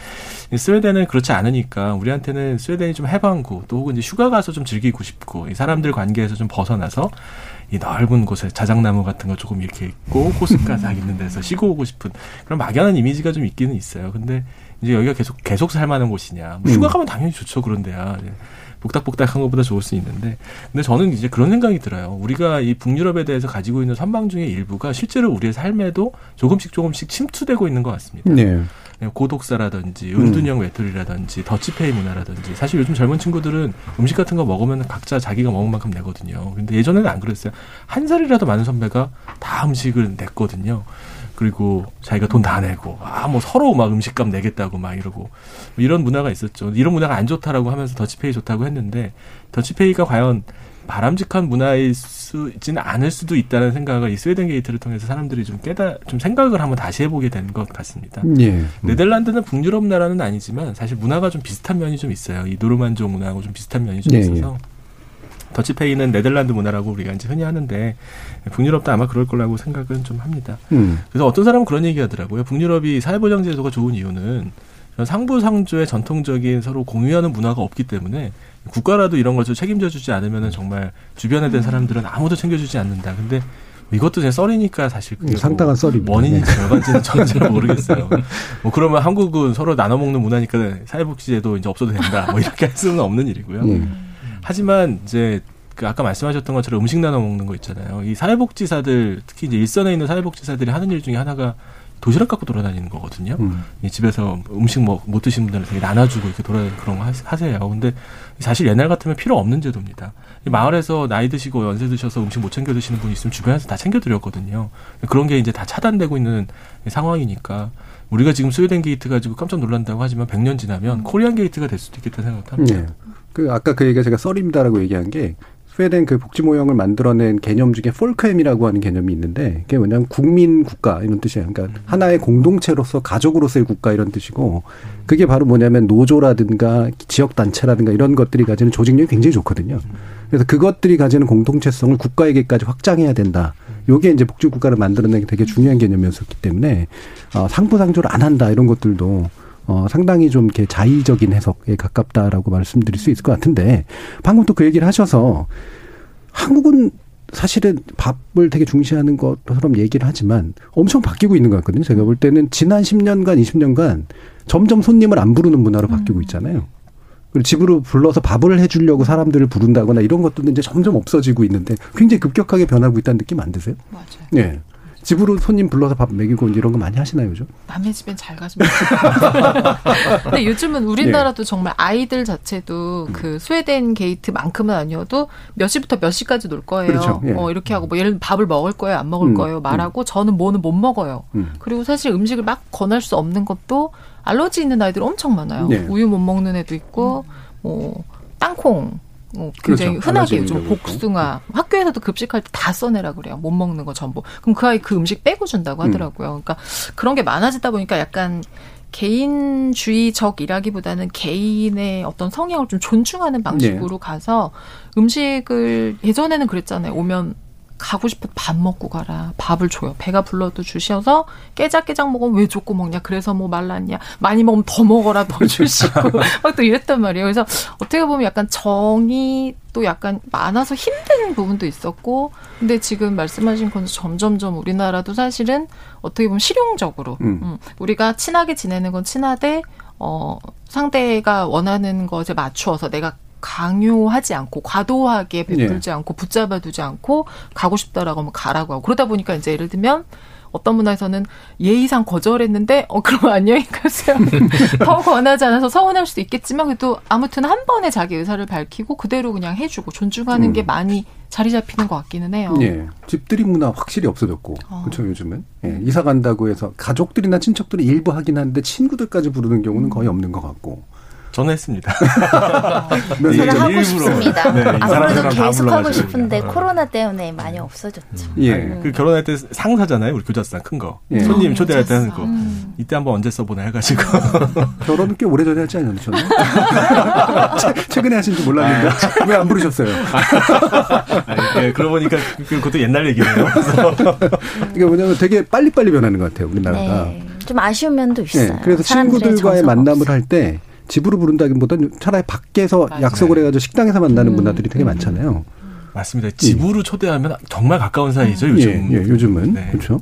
스웨덴은 그렇지 않으니까 우리한테는 스웨덴이 좀 해방구 또 혹은 이제 휴가 가서 좀 즐기고 싶고 이 사람들 관계에서 좀 벗어나서 이 넓은 곳에 자작나무 같은 거 조금 이렇게 있고 호숫가닥 있는 데서 쉬고 오고 싶은 그런 막연한 이미지가 좀 있기는 있어요. 근데 이제 여기가 계속 계속 살만한 곳이냐. 뭐 휴가 음. 가면 당연히 좋죠. 그런데야. 복닥복닥한 것보다 좋을 수 있는데 근데 저는 이제 그런 생각이 들어요. 우리가 이 북유럽에 대해서 가지고 있는 선망 중의 일부가 실제로 우리의 삶에도 조금씩 조금씩 침투되고 있는 것 같습니다. 네. 고독사라든지 은둔형 외톨이라든지 더치페이 문화라든지 사실 요즘 젊은 친구들은 음식 같은 거 먹으면 각자 자기가 먹은 만큼 내거든요. 근데 예전에는 안 그랬어요. 한 살이라도 많은 선배가 다 음식을 냈거든요. 그리고 자기가 돈 다 내고 아 뭐 서로 막 음식값 내겠다고 막 이러고 뭐 이런 문화가 있었죠. 이런 문화가 안 좋다라고 하면서 더치페이 좋다고 했는데 더치페이가 과연 바람직한 문화일 수 있지는 않을 수도 있다는 생각을 이 스웨덴 게이트를 통해서 사람들이 좀 깨달 좀 생각을 한번 다시 해보게 된 것 같습니다. 예. 음. 네덜란드는 북유럽 나라는 아니지만 사실 문화가 좀 비슷한 면이 좀 있어요. 이 노르만족 문화하고 좀 비슷한 면이 좀 예, 있어서 더치페이는 네덜란드 문화라고 우리가 이제 흔히 하는데 북유럽도 아마 그럴 거라고 생각은 좀 합니다. 음. 그래서 어떤 사람은 그런 얘기 하더라고요. 북유럽이 사회보장제도가 좋은 이유는 상부상조의 전통적인 서로 공유하는 문화가 없기 때문에 국가라도 이런 것을 책임져 주지 않으면 정말 주변에 된 사람들은 아무도 챙겨주지 않는다. 근데 이것도 제 썰이니까 사실 그게 음, 상당한. 원인인지 네. 결과인지는 저는 잘 모르겠어요. 뭐 그러면 한국은 서로 나눠 먹는 문화니까 사회복지제도 이제 없어도 된다. 뭐 이렇게 할 수는 없는 일이고요. 예. 하지만 이제 그 아까 말씀하셨던 것처럼 음식 나눠 먹는 거 있잖아요. 이 사회복지사들 특히 이제 일선에 있는 사회복지사들이 하는 일 중에 하나가 도시락 갖고 돌아다니는 거거든요. 음. 이 집에서 음식 뭐 못 드시는 분들은 되게 나눠주고 이렇게 돌아다니는 그런 거 하- 하세요. 근데 사실 옛날 같으면 필요 없는 제도입니다. 이 마을에서 나이 드시고 연세 드셔서 음식 못 챙겨 드시는 분이 있으면 주변에서 다 챙겨 드렸거든요. 그런 게 이제 다 차단되고 있는 상황이니까 우리가 지금 스웨덴 게이트 가지고 깜짝 놀란다고 하지만 100년 지나면 Korean 게이트가 될 수도 있겠다는 생각도 합니다. 예. 그 아까 그 얘기가 제가 썰입니다라고 얘기한 게 스웨덴 그 복지 모형을 만들어낸 개념 중에 폴크햄이라고 하는 개념이 있는데 그게 뭐냐면 국민 국가 이런 뜻이에요. 그러니까 하나의 공동체로서 가족으로서의 국가 이런 뜻이고 그게 바로 뭐냐면 노조라든가 지역 단체라든가 이런 것들이 가지는 조직력이 굉장히 좋거든요. 그래서 그것들이 가지는 공동체성을 국가에게까지 확장해야 된다. 요게 이제 복지 국가를 만들어내기 되게 중요한 개념이었기 때문에 어, 상부상조를 안 한다 이런 것들도 어, 상당히 좀 이렇게 자의적인 해석에 가깝다라고 말씀드릴 수 있을 것 같은데 방금 또 그 얘기를 하셔서 한국은 사실은 밥을 되게 중시하는 것처럼 얘기를 하지만 엄청 바뀌고 있는 것 같거든요. 제가 볼 때는 지난 10년간, 20년간 점점 손님을 안 부르는 문화로 바뀌고 있잖아요. 그리고 집으로 불러서 밥을 해주려고 사람들을 부른다거나 이런 것들도 이제 점점 없어지고 있는데 굉장히 급격하게 변하고 있다는 느낌 안 드세요? 맞아요. 네. 집으로 손님 불러서 밥 먹이고 이런 거 많이 하시나요, 요즘? 남의 집엔 잘 가지 마. 근데 요즘은 우리나라도 정말 아이들 자체도 그 스웨덴 게이트만큼은 아니어도 몇 시부터 몇 시까지 놀 거예요. 그렇죠. 예. 어, 이렇게 하고 뭐 예를 들면 밥을 먹을 거예요, 안 먹을 음, 거예요 말하고 저는 뭐는 못 먹어요. 음. 그리고 사실 음식을 막 권할 수 없는 것도 알러지 있는 아이들 엄청 많아요. 네. 우유 못 먹는 애도 있고 뭐 땅콩 뭐 굉장히 그렇죠. 흔하게 요즘 복숭아 학교에서도 급식할 때 다 써내라 그래요. 못 먹는 거 전부. 그럼 그 아이 그 음식 빼고 준다고 음. 하더라고요. 그러니까 그런 게 많아지다 보니까 약간 개인주의적이라기보다는 개인의 어떤 성향을 좀 존중하는 방식으로 네. 가서 음식을 예전에는 그랬잖아요. 오면 가고 싶어 밥 먹고 가라. 밥을 줘요. 배가 불러도 주셔서 깨작깨작 먹으면 왜 줬고 먹냐. 그래서 뭐 말랐냐. 많이 먹으면 더 먹어라. 더 주시고. 막 또 이랬단 말이에요. 그래서 어떻게 보면 약간 정이 또 약간 많아서 힘든 부분도 있었고. 근데 지금 말씀하신 건 점점점 우리나라도 사실은 어떻게 보면 실용적으로. 음. 음, 우리가 친하게 지내는 건 친하되, 어, 상대가 원하는 것에 맞추어서 내가 강요하지 않고 과도하게 베풀지 않고 붙잡아두지 않고 가고 싶다라고 하면 가라고 하고 그러다 보니까 이제 예를 들면 어떤 문화에서는 예의상 거절했는데 어 그러면 안녕히 가세요 더 권하지 않아서 서운할 수도 있겠지만 그래도 아무튼 한 번에 자기 의사를 밝히고 그대로 그냥 해주고 존중하는 음. 게 많이 자리 잡히는 것 같기는 해요. 예. 집들이 문화 확실히 없어졌고. 어. 그렇죠, 요즘은. 예. 이사 간다고 해서 가족들이나 친척들이 일부 하긴 하는데 친구들까지 부르는 경우는 거의 없는 것 같고. 저는 했습니다. 몇 저는 하고 싶습니다. 네, 이 앞으로도 계속 하고 싶은데 그냥. 코로나 때문에 많이 없어졌죠. 예. 그 결혼할 때 상사잖아요. 우리 교자상 큰 거. 예. 손님 어, 초대할 때 하는 거. 음. 이때 한번 언제 써보나 해가지고. 결혼은 꽤 오래전에 하지 않으셨나요? 최- 최근에 하신지 몰랐는데. 왜 안 부르셨어요? 아니, 예, 그러고 보니까 그- 그것도 옛날 얘기네요. 이게 뭐냐면 되게 빨리빨리 변하는 것 같아요, 우리나라가. 네. 좀 아쉬운 면도 있어요. 네, 그래서 친구들과의 만남을 없어요. 할때 집으로 부른다기보다는 차라리 밖에서 맞아요. 약속을 해가지고 식당에서 만나는 음. 문화들이 되게 많잖아요. 맞습니다. 집으로 초대하면 정말 가까운 사이죠, 요즘. 예, 예, 요즘은 네. 그렇죠.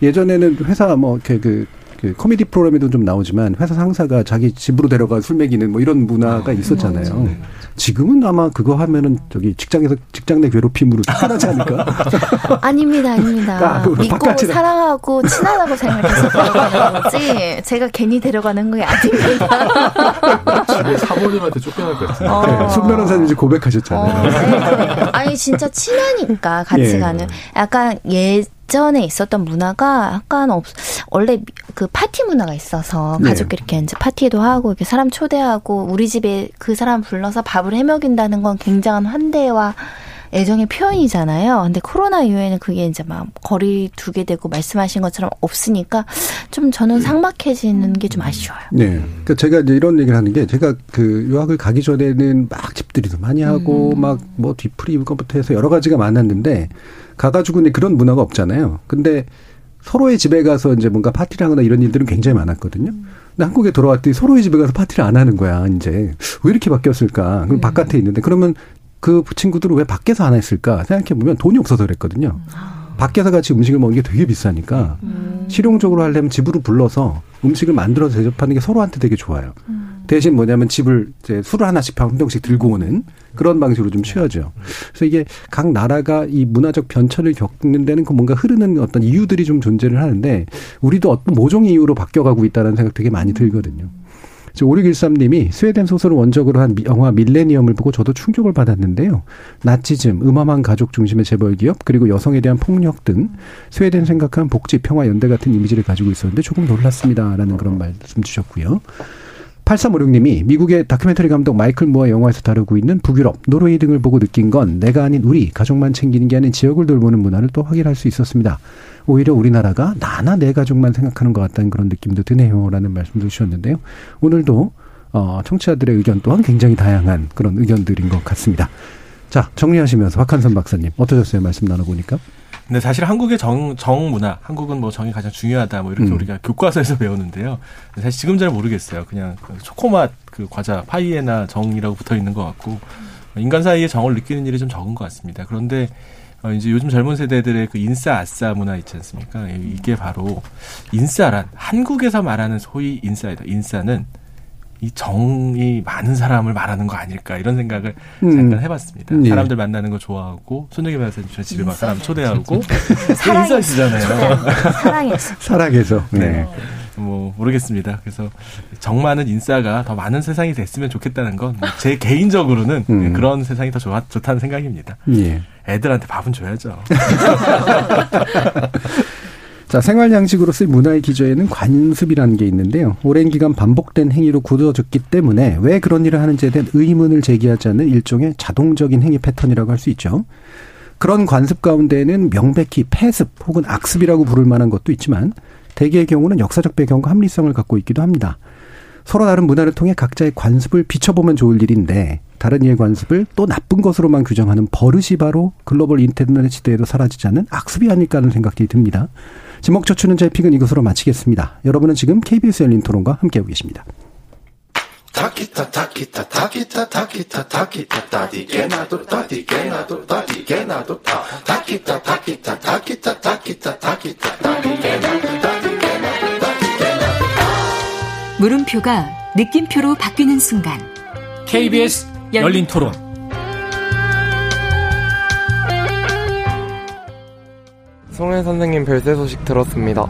예전에는 회사 뭐 이렇게 그 그 코미디 프로그램에도 좀 나오지만 회사 상사가 자기 집으로 데려가 술 먹이는 뭐 이런 문화가 있었잖아요. 지금은 아마 그거 하면은 저기 직장에서 직장 내 괴롭힘으로 쫓겨나지 않을까? 아닙니다, 아닙니다. 아, 그 믿고 바깥이라. 사랑하고 친하다고 생각해서 데려가는 거지. 제가 괜히 데려가는 게 아닙니다. 집에 사모님한테 쫓겨날 것 같은데. 어. 손 변호사님 이제 고백하셨잖아요. 네. 아니 진짜 친하니까 같이 예. 가는 약간 예 전에 있었던 문화가 약간 없 원래 그 파티 문화가 있어서 네. 가족끼리 이렇게 이제 파티도 하고 이렇게 사람 초대하고 우리 집에 그 사람 불러서 밥을 해 먹인다는 건 굉장한 환대와 애정의 표현이잖아요. 근데 코로나 이후에는 그게 이제 막 거리 두게 되고 말씀하신 것처럼 없으니까 좀 저는 삭막해지는 게 좀 아쉬워요. 네. 그러니까 제가 이제 이런 얘기를 하는 게 제가 그 유학을 가기 전에는 막 집들이도 많이 하고 막뭐 뒤풀이 이것부터 해서 여러 가지가 많았는데 가가지고 근데 그런 문화가 없잖아요. 근데 서로의 집에 가서 이제 뭔가 파티를 하거나 이런 일들은 굉장히 많았거든요. 근데 한국에 돌아왔더니 서로의 집에 가서 파티를 안 하는 거야, 이제. 왜 이렇게 바뀌었을까? 그럼 바깥에 있는데 그러면 그 친구들은 왜 밖에서 안 했을까? 생각해 보면 돈이 없어서 그랬거든요. 밖에서 같이 음식을 먹는 게 되게 비싸니까 실용적으로 하려면 집으로 불러서 음식을 만들어서 대접하는 게 서로한테 되게 좋아요. 대신 뭐냐면 집을 이제 술을 하나씩 한 병씩 들고 오는 그런 방식으로 좀 취하죠. 그래서 이게 각 나라가 이 문화적 변천을 겪는 데는 그 뭔가 흐르는 어떤 이유들이 좀 존재를 하는데 우리도 어떤 모종의 이유로 바뀌어가고 있다는 생각 되게 많이 들거든요. 5613님이 스웨덴 소설을 원작으로 한 미- 영화 밀레니엄을 보고 저도 충격을 받았는데요. 나치즘, 음험한 가족 중심의 재벌 기업, 그리고 여성에 대한 폭력 등 스웨덴 생각한 복지, 평화, 연대 같은 이미지를 가지고 있었는데 조금 놀랐습니다라는 그런 말씀 주셨고요. 8356님이 미국의 다큐멘터리 감독 마이클 무어 영화에서 다루고 있는 북유럽, 노르웨이 등을 보고 느낀 건 내가 아닌 우리 가족만 챙기는 게 아닌 지역을 돌보는 문화를 또 확인할 수 있었습니다. 오히려 우리나라가 나나 내 가족만 생각하는 것 같다는 그런 느낌도 드네요라는 말씀도 주셨는데요. 오늘도 어, 청취자들의 의견 또한 굉장히 다양한 그런 의견들인 것 같습니다. 자 정리하시면서 박한선 박사님 어떠셨어요? 말씀 나눠보니까. 근데 사실 한국의 정, 정 문화, 한국은 뭐 정이 가장 중요하다, 뭐 이렇게 음. 우리가 교과서에서 배우는데요. 사실 지금 잘 모르겠어요. 그냥 그 초코맛 그 과자 파이에나 정이라고 붙어 있는 것 같고 인간 사이에 정을 느끼는 일이 좀 적은 것 같습니다. 그런데 어, 이제 요즘 젊은 세대들의 그 인싸 아싸 문화 있지 않습니까? 이게 바로 인싸란 한국에서 말하는 소위 인싸이다. 인싸는 이 정이 많은 사람을 말하는 거 아닐까 이런 생각을 음. 잠깐 해봤습니다. 예. 사람들 만나는 거 좋아하고 손흥민 변호사님 저 집에 막 사람 초대하고. 인싸시잖아요. 사랑했어. 살아계서. 네. 뭐 모르겠습니다. 그래서 정 많은 인싸가 더 많은 세상이 됐으면 좋겠다는 건 제 개인적으로는 음. 그런 세상이 더 좋아, 좋다는 생각입니다. 예. 애들한테 밥은 줘야죠. 자, 생활 양식으로 쓸 문화의 기저에는 관습이라는 게 있는데요. 오랜 기간 반복된 행위로 굳어졌기 때문에 왜 그런 일을 하는지에 대한 의문을 제기하지 않는 일종의 자동적인 행위 패턴이라고 할 수 있죠. 그런 관습 가운데에는 명백히 폐습 혹은 악습이라고 부를 만한 것도 있지만 대개의 경우는 역사적 배경과 합리성을 갖고 있기도 합니다. 서로 다른 문화를 통해 각자의 관습을 비춰보면 좋을 일인데 다른 이의 관습을 또 나쁜 것으로만 규정하는 버릇이 바로 글로벌 인터넷 시대에도 사라지지 않는 악습이 아닐까 하는 생각이 듭니다. 지목 저추는 제픽은 이것으로 마치겠습니다. 여러분은 지금 KBS 열린 토론과 함께하고 계십니다. 물음표가 느낌표로 바뀌는 순간 KBS 열린 토론. 송혜 선생님 별세 소식 들었습니다.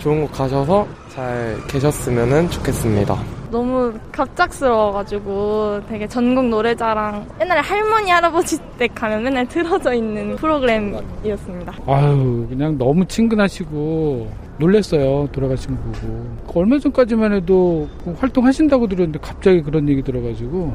좋은 곳 가셔서 잘 계셨으면 좋겠습니다. 너무 갑작스러워가지고 되게 전국 노래자랑 옛날에 할머니 할아버지 때 가면 맨날 틀어져 있는 프로그램이었습니다. 아유 그냥 너무 친근하시고 놀랬어요 돌아가신 거 보고 얼마 전까지만 해도 그 활동하신다고 들었는데 갑자기 그런 얘기 들어가지고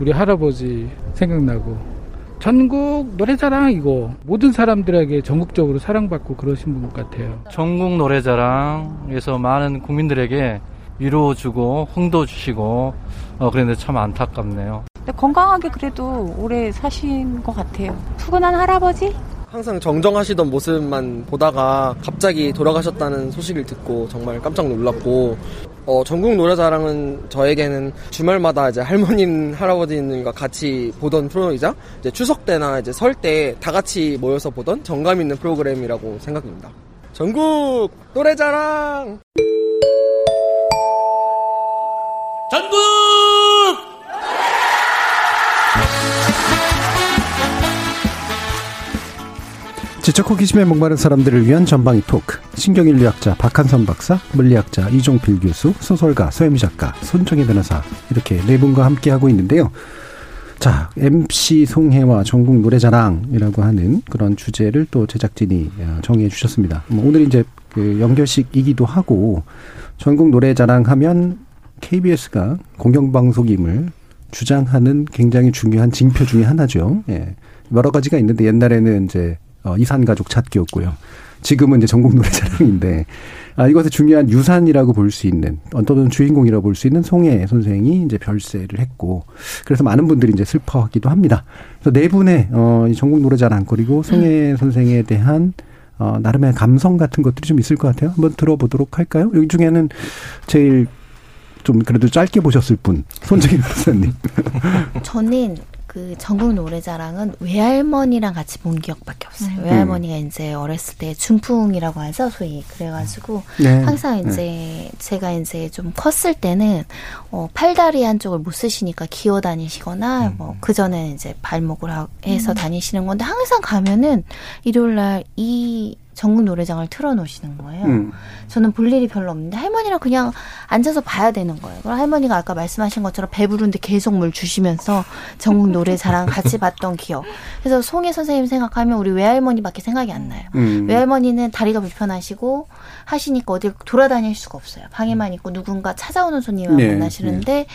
우리 할아버지 생각나고 전국 노래자랑 이거 모든 사람들에게 전국적으로 사랑받고 그러신 분 같아요 전국 노래자랑에서 많은 국민들에게 위로 주고 흥도 주시고 어 그런데 참 안타깝네요. 건강하게 그래도 오래 사신 것 같아요. 푸근한 할아버지? 항상 정정하시던 모습만 보다가 갑자기 돌아가셨다는 소식을 듣고 정말 깜짝 놀랐고 어, 전국 노래자랑은 저에게는 주말마다 이제 할머님 할아버지님과 같이 보던 프로이자 이제 추석 때나 이제 설 때 다 같이 모여서 보던 정감 있는 프로그램이라고 생각합니다. 전국 노래자랑 지적 호기심에 목마른 사람들을 위한 전방위 토크. 신경인류학자 박한선 박사, 물리학자 이종필 교수, 소설가 서혜미 작가, 손정혜 변호사 이렇게 네 분과 함께 하고 있는데요. 자, MC 송혜와 전국 노래자랑이라고 하는 그런 주제를 또 제작진이 어, 정해 주셨습니다. 뭐 오늘 이제 그 연결식이기도 하고 전국 노래자랑 하면 KBS가 공영방송임을 주장하는 굉장히 중요한 징표 중의 하나죠. 예. 여러 가지가 있는데 옛날에는 이제 어, 이산가족 찾기였고요. 지금은 이제 전국 노래자랑인데 아, 이것의 중요한 유산이라고 볼 수 있는 어떤 주인공이라고 볼 수 있는 송혜 선생이 이제 별세를 했고 그래서 많은 분들이 이제 슬퍼하기도 합니다. 그래서 네 분의 어, 이 전국 노래자랑 그리고 송혜 선생에 대한 어, 나름의 감성 같은 것들이 좀 있을 것 같아요. 한번 들어보도록 할까요? 여기 중에는 제일 좀 그래도 짧게 보셨을 분 손정희 박사님. 저는 그 전국 노래자랑은 외할머니랑 같이 본 기억밖에 없어요. 음. 외할머니가 이제 어렸을 때 중풍이라고 하죠, 소위. 그래가지고 네. 항상 이제 제가 이제 좀 컸을 때는 어, 팔다리 한쪽을 못 쓰시니까 기어 다니시거나 뭐그 전에 이제 발목을 하- 해서 다니시는 건데 항상 가면은 일요일 날 이 전국 노래장을 틀어놓으시는 거예요. 음. 저는 볼 일이 별로 없는데 할머니랑 그냥 앉아서 봐야 되는 거예요. 그럼 할머니가 아까 말씀하신 것처럼 배부른데 계속 물 주시면서 전국 노래자랑 같이 봤던 기억. 그래서 송혜 선생님 생각하면 우리 외할머니밖에 생각이 안 나요. 음. 외할머니는 다리가 불편하시고 하시니까 어딜 돌아다닐 수가 없어요. 방에만 있고 누군가 찾아오는 손님만 네, 만나시는데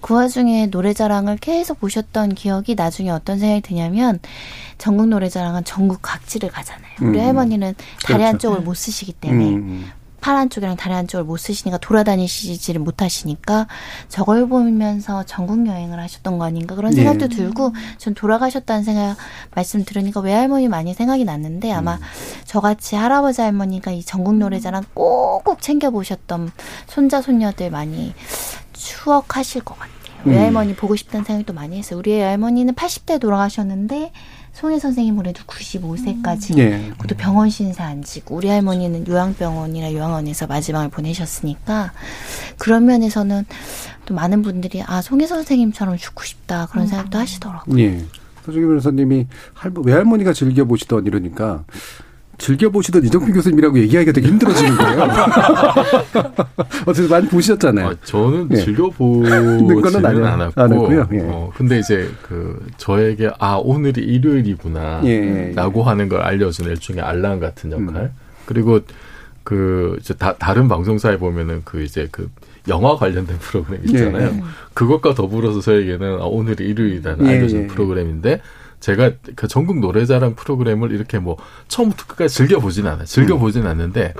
그 와중에 노래자랑을 계속 보셨던 기억이 나중에 어떤 생각이 드냐면 전국 노래자랑은 전국 각지를 가잖아요. 우리 음. 할머니는 다리 그렇죠. 한쪽을 못 쓰시기 때문에 음. 팔 한쪽이랑 다리 한쪽을 못 쓰시니까 돌아다니시지를 못하시니까 저걸 보면서 전국 여행을 하셨던 거 아닌가 그런 네. 생각도 들고 전 돌아가셨다는 생각 말씀 들으니까 외할머니 많이 생각이 났는데 아마 음. 저같이 할아버지 할머니가 이 전국 노래자랑 꼭꼭 챙겨 보셨던 손자 손녀들 많이 추억하실 것 같아요. 음. 외할머니 보고 싶다는 생각이 또 많이 했어요. 우리 외할머니는 80대 돌아가셨는데 송혜 선생님 올해도 95세까지 예. 그것도 병원 신세 안 지고 우리 할머니는 요양병원이나 요양원에서 마지막을 보내셨으니까 그런 면에서는 또 많은 분들이 아 송혜 선생님처럼 죽고 싶다 그런 생각도 하시더라고요. 예. 서정희 변호사님이 할머, 외할머니가 즐겨 보시던 이러니까 즐겨보시던 이정필 교수님이라고 얘기하기가 되게 힘들어지는 거예요. 어쨌든 많이 보셨잖아요. 저는 예. 즐겨보지는 않았고, 않았고요. 예. 어, 근데 이제 그 저에게 아 오늘이 일요일이구나 예. 라고 하는 걸 알려주는 일종의 알람 같은 역할. 음. 그리고 그 이제 다, 다른 방송사에 보면은 그 이제 그 영화 관련된 프로그램 있잖아요. 예, 예. 그것과 더불어서 저에게는 아, 오늘이 일요일이라는 예, 알려주는. 프로그램인데 제가 그 전국 노래자랑 프로그램을 이렇게 뭐 처음부터 끝까지 즐겨 보진 않아요. 즐겨 보진 않는데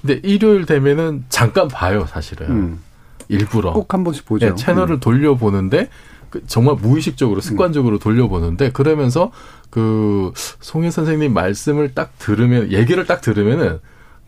근데 일요일 되면은 잠깐 봐요, 사실은. 음. 일부러. 꼭 한 번씩 보죠. 예, 채널을 돌려보는데 그 정말 무의식적으로 습관적으로 돌려보는데 그러면서 그 송혜 선생님 말씀을 딱 들으면 얘기를 딱 들으면은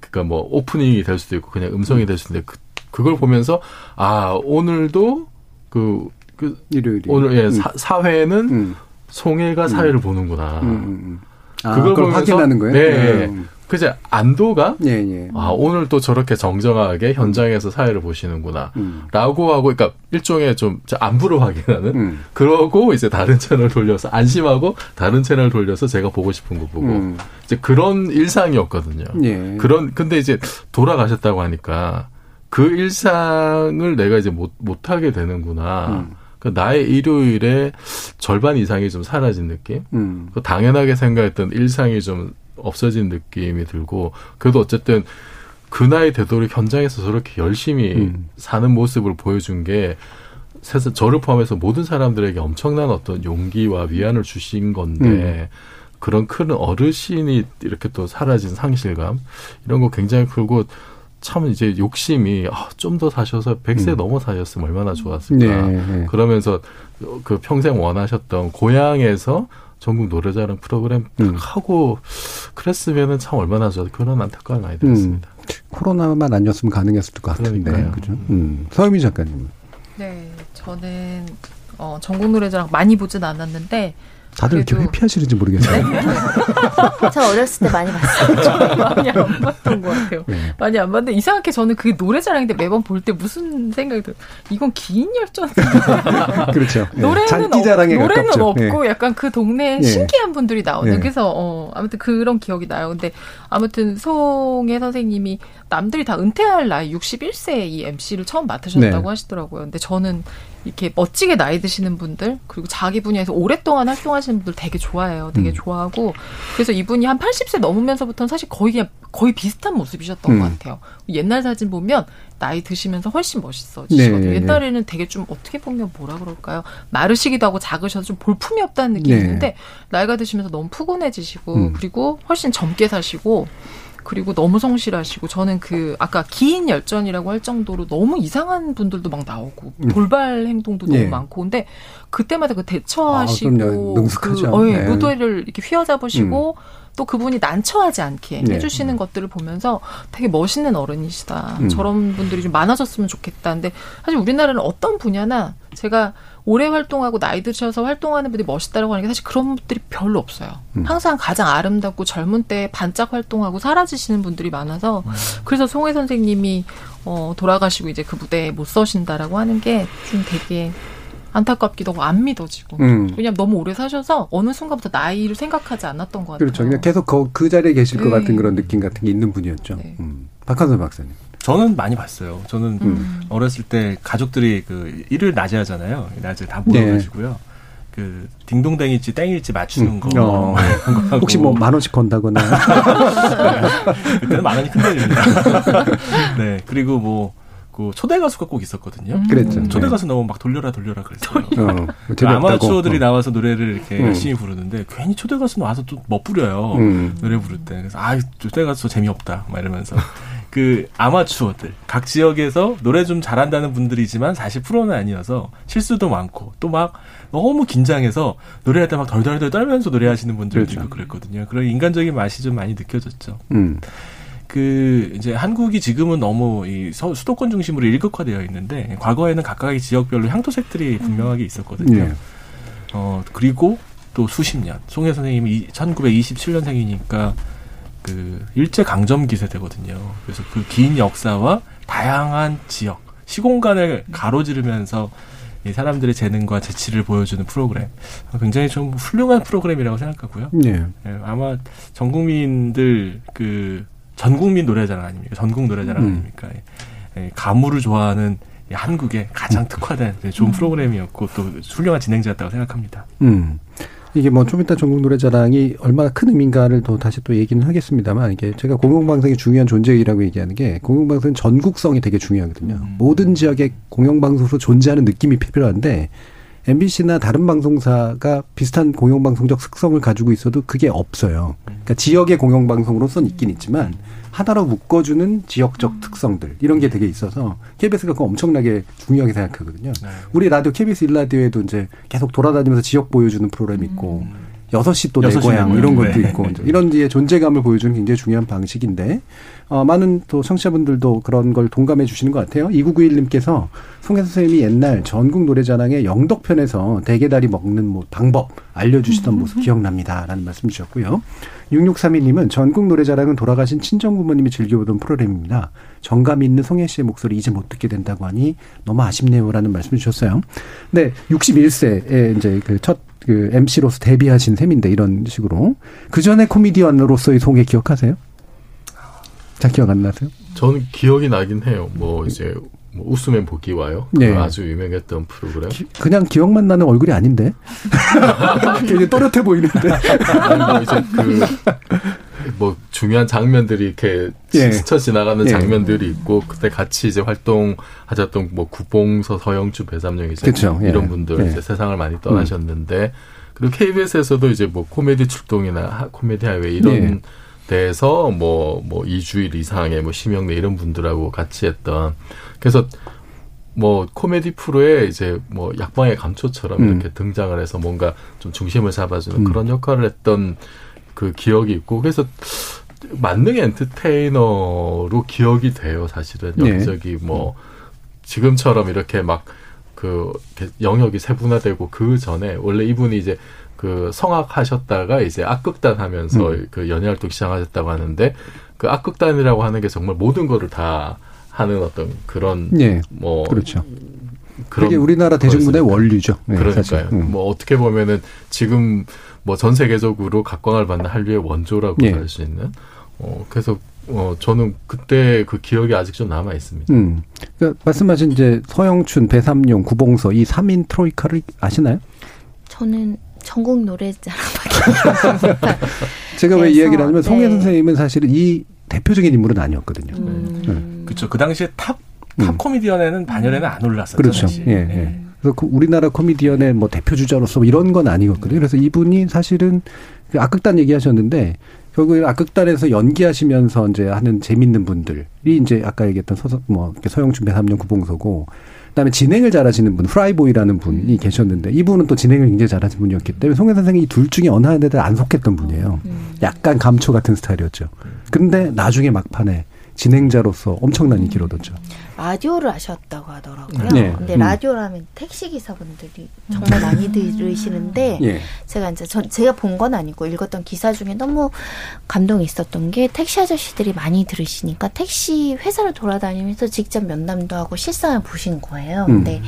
그니까 뭐 오프닝이 될 수도 있고 그냥 음성이 될 수도 있는데 그, 그걸 보면서 아 오늘도 그, 그 일요일이 오늘 예 음. 사, 사회는 송혜가 사회를 보는구나. 음, 음, 음. 아, 그걸 보면서 확인하는 거예요? 네. 음. 그제 안도가 예, 예. 아 오늘 또 저렇게 정정하게 현장에서 사회를 보시는구나. 음. 라고 하고, 그러니까 일종의 좀 안부를 확인하는. 음. 그러고 이제 다른 채널 돌려서 안심하고 다른 채널 돌려서 제가 보고 싶은 거 보고 음. 이제 그런 일상이었거든요. 예. 그런 근데 이제 돌아가셨다고 하니까 그 일상을 내가 이제 못 못하게 되는구나. 음. 그 나의 일요일에 절반 이상이 좀 사라진 느낌. 음. 그 당연하게 생각했던 일상이 좀 없어진 느낌이 들고 그래도 어쨌든 그 나이 되도록 현장에서 저렇게 열심히 음. 사는 모습을 보여준 게 세상 저를 포함해서 모든 사람들에게 엄청난 어떤 용기와 위안을 주신 건데 음. 그런 큰 어르신이 이렇게 또 사라진 상실감 이런 거 굉장히 크고 참 이제 욕심이 아, 좀 더 사셔서 100세 음. 넘어 사셨으면 얼마나 좋았을까. 네, 네. 그러면서 그 평생 원하셨던 고향에서 전국 노래자랑 프로그램 음. 하고 그랬으면은 참 얼마나 좋았 그런 안타까움이 많이 들었습니다. 코로나만 아니었으면 가능했을 것 같은데. 그러니까요. 그죠? 음. 서유미 작가님. 네, 저는 어, 전국 노래자랑 많이 보진 않았는데 다들 이렇게 회피하시는지 모르겠어요. 저 어렸을 때 많이 봤어요. 많이 안 봤던 것 같아요. 네. 많이 안 봤는데 이상하게 저는 그 노래자랑인데 매번 볼 때 무슨 생각이 들어요. 이건 긴 열전. 그렇죠. 예. 노래는, 자랑에 없, 노래는 가깝죠. 없고 예. 약간 그 동네에 예. 신기한 분들이 나오는 예. 그래서 어, 아무튼 그런 기억이 나요. 근데 아무튼 송혜 선생님이 남들이 다 은퇴할 나이 61세 이 MC를 처음 맡으셨다고 네. 하시더라고요. 근데 저는 이렇게 멋지게 나이 드시는 분들 그리고 자기 분야에서 오랫동안 활동하시는 분들 되게 좋아해요. 되게 음. 좋아하고 그래서 이분이 한 80세 넘으면서부터는 사실 거의 그냥 거의 비슷한 모습이셨던 음. 것 같아요. 옛날 사진 보면 나이 드시면서 훨씬 멋있어지시거든요. 네, 네, 네. 옛날에는 되게 좀 어떻게 보면 뭐라 그럴까요? 마르시기도 하고 작으셔서 좀 볼품이 없다는 느낌이 네. 있는데 나이가 드시면서 너무 푸근해지시고 음. 그리고 훨씬 젊게 사시고 그리고 너무 성실하시고 저는 그 아까 긴 열전이라고 할 정도로 너무 이상한 분들도 막 나오고 음. 돌발 행동도 너무 예. 많고 근데 그때마다 그 대처하시고 아. 그, 어, 예, 네. 무도를 이렇게 휘어잡으시고 또 그분이 난처하지 않게 네. 해주시는 것들을 보면서 되게 멋있는 어른이시다. 음. 저런 분들이 좀 많아졌으면 좋겠다. 근데 사실 우리나라는 어떤 분야나 제가 오래 활동하고 나이 드셔서 활동하는 분들이 멋있다라고 하는 게 사실 그런 분들이 별로 없어요. 음. 항상 가장 아름답고 젊은 때 반짝 활동하고 사라지시는 분들이 많아서 그래서 송혜 선생님이 어, 돌아가시고 이제 그 무대에 못 서신다라고 하는 게 좀 되게 안타깝기도 하고 안 믿어지고 음. 왜냐면 너무 오래 사셔서 어느 순간부터 나이를 생각하지 않았던 것 같아요. 그렇죠. 그냥 계속 그, 그 자리에 계실 것 네. 같은 그런 느낌 같은 게 있는 분이었죠. 음. 박한선 박사님. 저는 많이 봤어요. 저는 음. 어렸을 때 가족들이 그 일을 낮에 하잖아요. 낮에 다 네. 모여가지고요. 그 딩동댕일지 땡일지 맞추는 거. 어. 네, 그런 거 하고. 혹시 뭐 만 원씩 건다거나. 그때는 만 원이 큰 돈입니다. 네. 그리고 뭐, 그 초대 가수가 꼭 있었거든요. 음. 그랬죠. 초대 네. 가수 나오면 막 돌려라 돌려라 그랬어요. 어, 그. 아마추어들이 어. 나와서 노래를 이렇게 음. 열심히 부르는데 괜히 초대 가수 나와서 또 멋부려요. 음. 노래 부를 때. 그래서 아, 초대 가수 재미없다. 막 이러면서. 그 아마추어들 각 지역에서 노래 좀 잘한다는 분들이지만 사실 프로는 아니어서 실수도 많고 또 막 너무 긴장해서 노래할 때 막 덜덜덜 떨면서 노래하시는 분들도 그렇죠. 있고 그랬거든요. 그런 인간적인 맛이 좀 많이 느껴졌죠. 음. 그 이제 한국이 지금은 너무 이 서- 수도권 중심으로 일극화되어 있는데 과거에는 각각의 지역별로 향토색들이 분명하게 있었거든요. 예. 어 그리고 또 수십 년 송혜 선생님이 1927년생이니까 그 일제 강점기 세대거든요. 그래서 그 긴 역사와 다양한 지역 시공간을 가로지르면서 이 사람들의 재능과 재치를 보여주는 프로그램 굉장히 좀 훌륭한 프로그램이라고 생각하고요. 예. 예, 아마 전 국민들 그 전국민 노래자랑 아닙니까? 전국 노래자랑 음. 아닙니까? 예, 가무를 좋아하는 이 한국의 가장 특화된 네, 좋은 프로그램이었고 또 훌륭한 진행자였다고 생각합니다. 음. 이게 뭐 좀 이따 전국 노래자랑이 얼마나 큰 의미인가를 더 다시 또 얘기는 하겠습니다만 이게 제가 공영방송의 중요한 존재이라고 얘기하는 게 공영방송은 전국성이 되게 중요하거든요. 모든 지역의 공영방송으로 존재하는 느낌이 필요한데 MBC나 다른 방송사가 비슷한 공영방송적 특성을 가지고 있어도 그게 없어요. 그러니까 지역의 공영방송으로서는 있긴 있지만 하나로 묶어주는 지역적 특성들 이런 게 되게 있어서 KBS가 그거 엄청나게 중요하게 생각하거든요. 우리 라디오 KBS 일라디오에도 이제 계속 돌아다니면서 지역 보여주는 프로그램 있고 여섯 시 또 내 고향 내 이런. 것도 네. 있고 이제 이런 뒤에 존재감을 보여주는 굉장히 중요한 방식인데 어, 많은 또 청취자분들도 그런 걸 동감해 주시는 것 같아요. 2991님께서 송혜 선생님이 옛날 전국 노래자랑의 영덕편에서 대게다리 먹는 뭐 방법 알려주시던 모습 기억납니다 라는 말씀 주셨고요. 6632님은 전국 노래자랑은 돌아가신 친정 부모님이 즐겨보던 프로그램입니다. 정감 있는 송혜 씨의 목소리 이제 못 듣게 된다고 하니 너무 아쉽네요 라는 말씀 주셨어요. 네, 61세에 이제 그첫 그 MC로서 데뷔하신 셈인데 이런 식으로 그 전에 코미디언으로서의 송혜 기억하세요? 잘 기억 안 나세요? 저는 기억이 나긴 해요. 뭐 이제 뭐 웃으면 복이 와요. 그 네. 아주 유명했던 프로그램. 그냥 기억만 나는 얼굴이 아닌데 굉장히 또렷해 보이는데 아니, 뭐 이제 그, 뭐, 중요한 장면들이 이렇게 예. 스쳐 지나가는 예. 장면들이 있고, 그때 같이 이제 활동하셨던 뭐, 구봉서, 서영주, 배삼영 이제 그쵸, 예. 이런 분들 예. 이제 세상을 많이 떠나셨는데, 그리고 KBS에서도 이제 뭐, 코미디 출동이나 하- 코미디 하이웨이 이런 예. 데에서 뭐, 뭐, 2주일 이상의 뭐, 심영래 이런 분들하고 같이 했던, 그래서 뭐 코미디 프로에 이제 뭐 약방의 감초처럼 음. 이렇게 등장을 해서 뭔가 좀 중심을 잡아주는 음. 그런 역할을 했던 그 기억이 있고 그래서 만능 엔터테이너로 기억이 돼요 사실은 네. 여기저기 뭐 지금처럼 이렇게 막 그 영역이 세분화되고 그 전에 원래 이분이 이제 그 성악 하셨다가 이제 악극단 하면서 음. 그 연예 활동 시작하셨다고 하는데 그 악극단이라고 하는 게 정말 모든 거를 다 하는 어떤 그런 예. 뭐 그렇죠. 그게 우리나라 대중문화의 원류죠. 네, 그러니까요. 음. 뭐 어떻게 보면은 지금 뭐 전 세계적으로 각광을 받는 한류의 원조라고 예. 할수 있는. 어 그래서 어 저는 그때 그 기억이 아직 좀 남아 있습니다. 음. 그러니까 말씀하신 이제 서영춘, 배삼룡, 구봉서 이 3인 트로이카를 아시나요? 저는 전국 노래자랑밖에 제가 왜 이야기를 하냐면 송해 네. 선생님은 사실은 이 대표적인 인물은 아니었거든요. 음. 그렇죠. 그 당시에 top, top 코미디언에는 반열에는 안 올랐었죠. 음. 그렇죠. 사실. 예, 예. 그래서 그 우리나라 코미디언의 뭐 대표 주자로서 뭐 이런 건 아니었거든요. 그래서 이분이 사실은 그 악극단 얘기하셨는데 결국에 악극단에서 연기하시면서 이제 하는 재밌는 분들이 이제 아까 얘기했던 서, 뭐 서영춘, 배삼룡, 구봉서고 그다음에 진행을 잘하시는 분 프라이보이라는 분이 계셨는데 이분은 또 진행을 굉장히 잘하시는 분이었기 때문에 송해 선생이 이둘 중에 어느 한 데도 안 속했던 분이에요. 약간 감초 같은 스타일이었죠. 근데 나중에 막판에 진행자로서 엄청난 인기를 얻었죠. 라디오를 하셨다고 하더라고요. 네. 근데 음. 라디오라면 택시 기사분들이 정말 많이 들으시는데 예. 제가 이제 저, 제가 본 건 아니고 읽었던 기사 중에 너무 감동이 있었던 게 택시 아저씨들이 많이 들으시니까 택시 회사를 돌아다니면서 직접 면담도 하고 실상을 보신 거예요. 음. 근데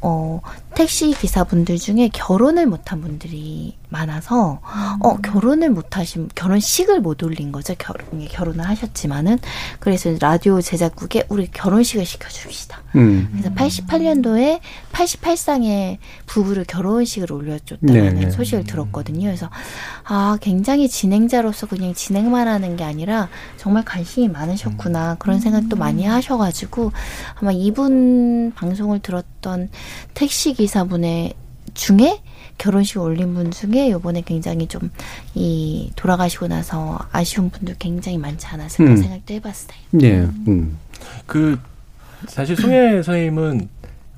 어, 택시 기사분들 중에 결혼을 못한 분들이 많아서, 어, 결혼을 못 하신, 결혼식을 못 올린 거죠. 결혼, 결혼을 하셨지만은. 그래서 라디오 제작국에 우리 결혼식을 시켜줍시다. 음. 그래서 88년도에 88상의 부부를 결혼식을 올려줬다는 네. 소식을 들었거든요. 그래서 아 굉장히 진행자로서 그냥 진행만 하는 게 아니라 정말 관심이 많으셨구나 그런 생각도 많이 하셔가지고 아마 이분 방송을 들었던 택시 기사분의 중에 결혼식 올린 분 중에 요번에 굉장히 좀 이 돌아가시고 나서 아쉬운 분들 굉장히 많지 않았을까 음. 생각도 해봤어요. 예. 음. 그 사실 송혜 선생님은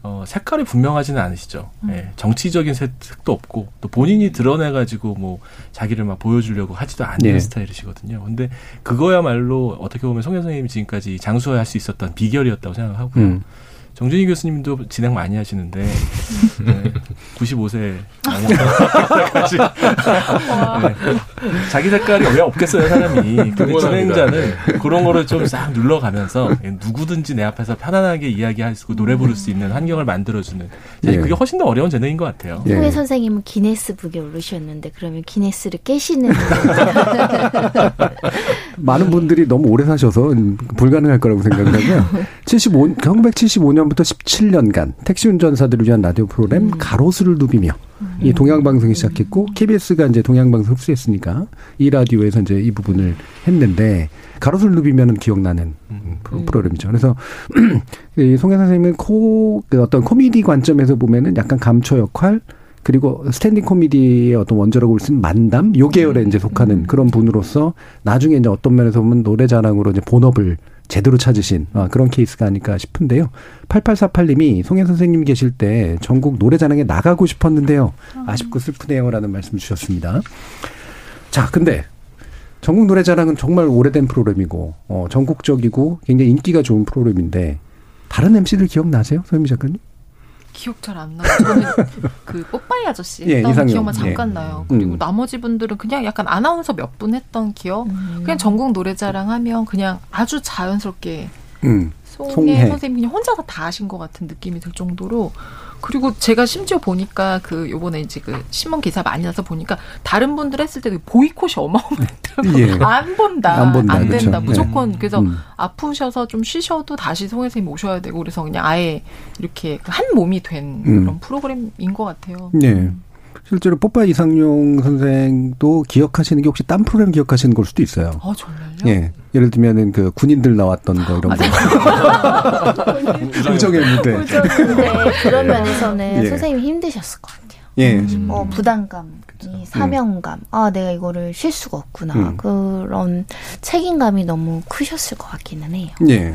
어, 색깔이 분명하지는 않으시죠. 음. 예, 정치적인 색, 도 없고 또 본인이 드러내가지고 뭐 자기를 막 보여주려고 하지도 않는 네. 스타일이시거든요. 근데 그거야말로 어떻게 보면 송혜 선생님이 지금까지 장수할 수 있었던 비결이었다고 생각하고요. 음. 정준희 교수님도 진행 많이 하시는데 네, 95세 까지 자기 색깔이 왜 없겠어요 사람이 근데. 진행자는 그런 거를 좀 싹 눌러가면서 누구든지 내 앞에서 편안하게 이야기할 수 있고 노래 부를 수 있는 환경을 만들어주는 사실 예. 그게 훨씬 더 어려운 재능인 것 같아요. 예. 홍혜 선생님은 기네스북에 오르셨는데 그러면 기네스를 깨시는 많은 분들이 너무 오래 사셔서 불가능할 거라고 생각을 하고요. 75, 1975년 부터 17년간 택시 운전사들을 위한 라디오 프로그램 가로수를 누비며 이 동양방송이 시작했고 KBS가 이제 동양방송 흡수했으니까 이 라디오에서 이제 이 부분을 했는데 가로수를 누비면은 기억나는 프로- 프로그램이죠. 그래서 이 송해 선생님은 코, 그 어떤 코미디 관점에서 보면은 약간 감초 역할 그리고 standing 코미디의 어떤 원조라고 볼 수 있는 만담 요 계열에 이제 속하는 그런 분으로서 나중에 이제 어떤 면에서 보면 노래 자랑으로 이제 본업을 제대로 찾으신 아, 그런 케이스가 아닐까 싶은데요. 8848님이 송혜 선생님 계실 때 전국 노래 자랑에 나가고 싶었는데요. 아쉽고 슬프네요라는 말씀 주셨습니다. 자, 근데 전국 노래 자랑은 정말 오래된 프로그램이고 어, 전국적이고 굉장히 인기가 좋은 프로그램인데 다른 MC들 기억나세요, 소유미 작가님? 기억 잘 안 나요. 저는 그 뽀빠이 아저씨 예, 했던 이상형. 기억만 잠깐 예. 나요. 그리고 음. 나머지 분들은 그냥 약간 아나운서 몇 분 했던 기억. 그냥 전국 노래자랑 하면 그냥 아주 자연스럽게 음. 송혜, 송혜. 선생님이 그냥 혼자서 다 하신 것 같은 느낌이 들 정도로 그리고 제가 심지어 보니까 그 요번에 이제 그 신문 기사 많이 나서 보니까 다른 분들 했을 때도 보이콧이 어마어마했다고 예. 안 본다 안 본다, 된다 그렇죠. 무조건 네. 그래서 음. 아프셔서 좀 쉬셔도 다시 송혜 선생님 오셔야 되고 그래서 그냥 아예 이렇게 그한 몸이 된 음. 그런 프로그램인 것 같아요. 네. 실제로 뽀빠 이상용 선생도 기억하시는 게 혹시 딴 프로그램 기억하시는 걸 수도 있어요. 어 정말요? 예. 예를 들면은 그 군인들 나왔던 거 이런 거. 우정의 무대. 네, 그런 면에서는 예. 선생님이 힘드셨을 것 같아요. 예. 어, 부담감, 이 사명감. 아, 내가 이거를 쉴 수가 없구나. 음. 그런 책임감이 너무 크셨을 것 같기는 해요. 예.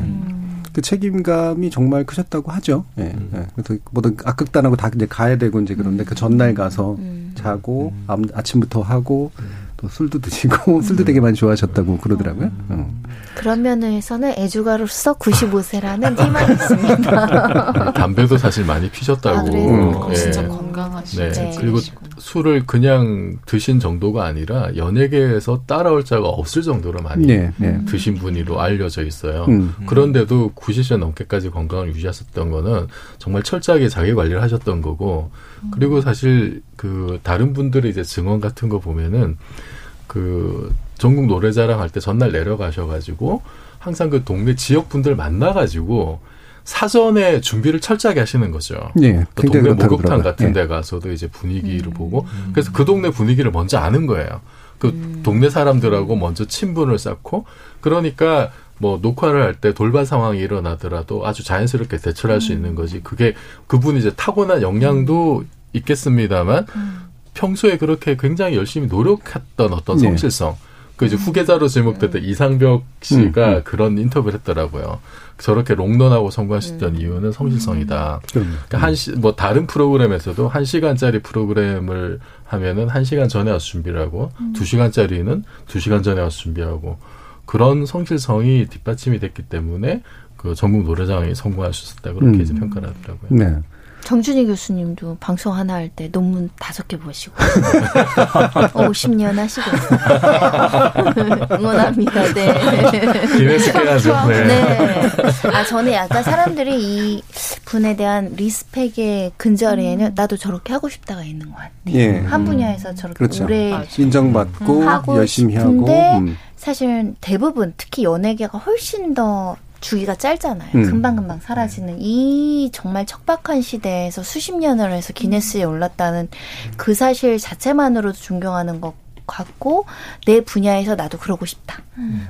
그 책임감이 정말 크셨다고 하죠. 예. 예. 그래서 모든 악극단하고 다 이제 가야 되고 이제 그런데 그 전날 가서 자고 암- 아침부터 하고 또 술도 드시고 술도 되게 많이 좋아하셨다고 그러더라고요. 어. 그런 면에서는 애주가로서 95세라는 희망이 있습니다. 담배도 사실 많이 피셨다고. 아, 그래요? 음. 어, 진짜 건강하시네. 네. 네. 그리고 술을 그냥 드신 정도가 아니라 연예계에서 따라올 자가 없을 정도로 많이 네, 네. 드신 분으로 알려져 있어요. 음. 그런데도 90세 넘게까지 건강을 유지하셨던 거는 정말 철저하게 자기 관리를 하셨던 거고 그리고 사실 그 다른 분들의 이제 증언 같은 거 보면은 그 전국 노래자랑 할 때 전날 내려가셔가지고 항상 그 동네 지역 분들 만나가지고 사전에 준비를 철저하게 하시는 거죠. 예, 또 굉장히 동네 목욕탕. 같은 예. 데 가서도 이제 분위기를 보고 그래서 그 동네 분위기를 먼저 아는 거예요. 그 동네 사람들하고 먼저 친분을 쌓고 그러니까 뭐 녹화를 할 때 돌발 상황이 일어나더라도 아주 자연스럽게 대처를 할수 있는 거지. 그게 그분이 이제 타고난 역량도 있겠습니다만 평소에 그렇게 굉장히 열심히 노력했던 어떤 네. 성실성. 그 이제 후계자로 지목됐던 이상벽 씨가 음, 음. 그런 인터뷰를 했더라고요. 저렇게 롱런하고 성공하셨던 이유는 성실성이다. 그러니까 한 시, 뭐 다른 프로그램에서도 한 시간짜리 프로그램을 하면은 한 시간 전에 와서 준비를 하고 두 시간짜리는 두 시간 전에 와서 준비하고 그런 성실성이 뒷받침이 됐기 때문에 그 전국 노래장이 성공할 수 있었다 그렇게 음. 이제 평가를 하더라고요. 네. 정준희 교수님도 방송 하나 할 때 논문 다섯 개 보시고 50년 하시고 있어요. 응원합니다. 네. 해야죠. 네. 네. 아 저는 약간 사람들이 이 분에 대한 리스펙의 근저리에는 나도 저렇게 하고 싶다가 있는 것 같아요. 예. 한 분야에서 저렇게 그렇죠. 오래 인정받고 하고 열심히 하고. 싶은데 음. 사실 대부분 특히 연예계가 훨씬 더 주기가 짧잖아요. 음. 금방금방 사라지는 이 정말 척박한 시대에서 수십 년을 해서 기네스에 올랐다는 그 사실 자체만으로도 존경하는 것 같고 내 분야에서 나도 그러고 싶다.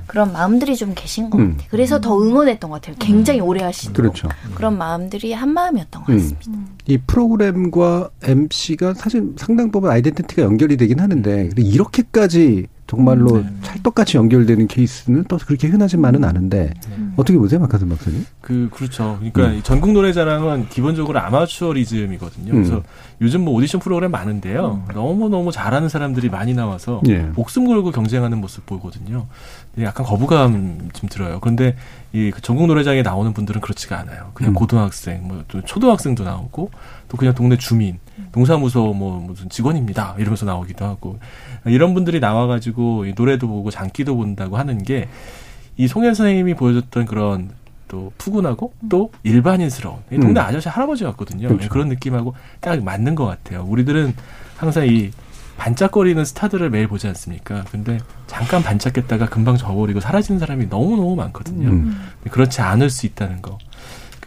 그런 마음들이 좀 계신 것 음. 같아요. 그래서 더 응원했던 것 같아요. 굉장히 오래 하시도록. 그렇죠. 그런 마음들이 한 마음이었던 것 음. 같습니다. 이 프로그램과 MC가 사실 상당 부분 아이덴티티가 연결이 되긴 하는데 이렇게까지 정말로 찰떡같이 연결되는 케이스는 또 그렇게 흔하지만은 않은데 어떻게 보세요, 박하선 박사님? 그 그렇죠. 그러니까 음. 이 전국 노래자랑은 기본적으로 아마추어리즘이거든요. 음. 그래서 요즘 뭐 오디션 프로그램 많은데요. 너무 너무 잘하는 사람들이 많이 나와서 예. 목숨 걸고 경쟁하는 모습 보거든요. 근데 약간 거부감 좀 들어요. 그런데 이그 전국 노래장에 나오는 분들은 그렇지가 않아요. 그냥 음. 고등학생, 뭐 또 초등학생도 나오고 또 그냥 동네 주민, 동사무소 뭐 무슨 직원입니다 이러면서 나오기도 하고 이런 분들이 나와가지고 이 노래도 보고 장기도 본다고 하는 게 이 송혜 선생님이 보여줬던 그런 또 푸근하고 또 일반인스러운 이 동네 음. 아저씨 할아버지 같거든요. 그렇죠. 그런 느낌하고 딱 맞는 것 같아요. 우리들은 항상 이 반짝거리는 스타들을 매일 보지 않습니까? 근데 잠깐 반짝했다가 금방 져버리고 사라지는 사람이 너무너무 많거든요. 음. 그렇지 않을 수 있다는 거.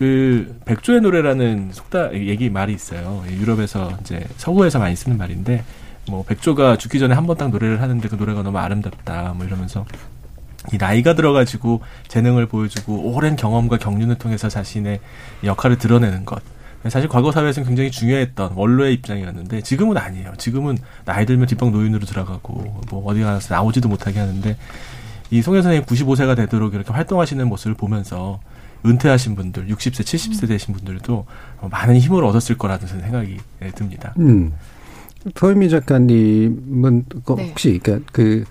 그 백조의 노래라는 속다 얘기 말이 있어요. 유럽에서 이제 서구에서 많이 쓰는 말인데 뭐 백조가 죽기 전에 한 번 딱 노래를 하는데 그 노래가 너무 아름답다 뭐 이러면서 이 나이가 들어가지고 재능을 보여주고 오랜 경험과 경륜을 통해서 자신의 역할을 드러내는 것. 사실 과거 사회에서는 굉장히 중요했던 원로의 입장이었는데 지금은 아니에요. 지금은 나이 들면 뒷방 노인으로 들어가고 뭐 어디 가서 나오지도 못하게 하는데 이 송혜 선생님 95세가 되도록 이렇게 활동하시는 모습을 보면서 은퇴하신 분들, 60세, 70세 되신 분들도 많은 힘을 얻었을 거라는 생각이 예, 듭니다. 음. 서유미 작가님은 그 네. 혹시 그러니까 그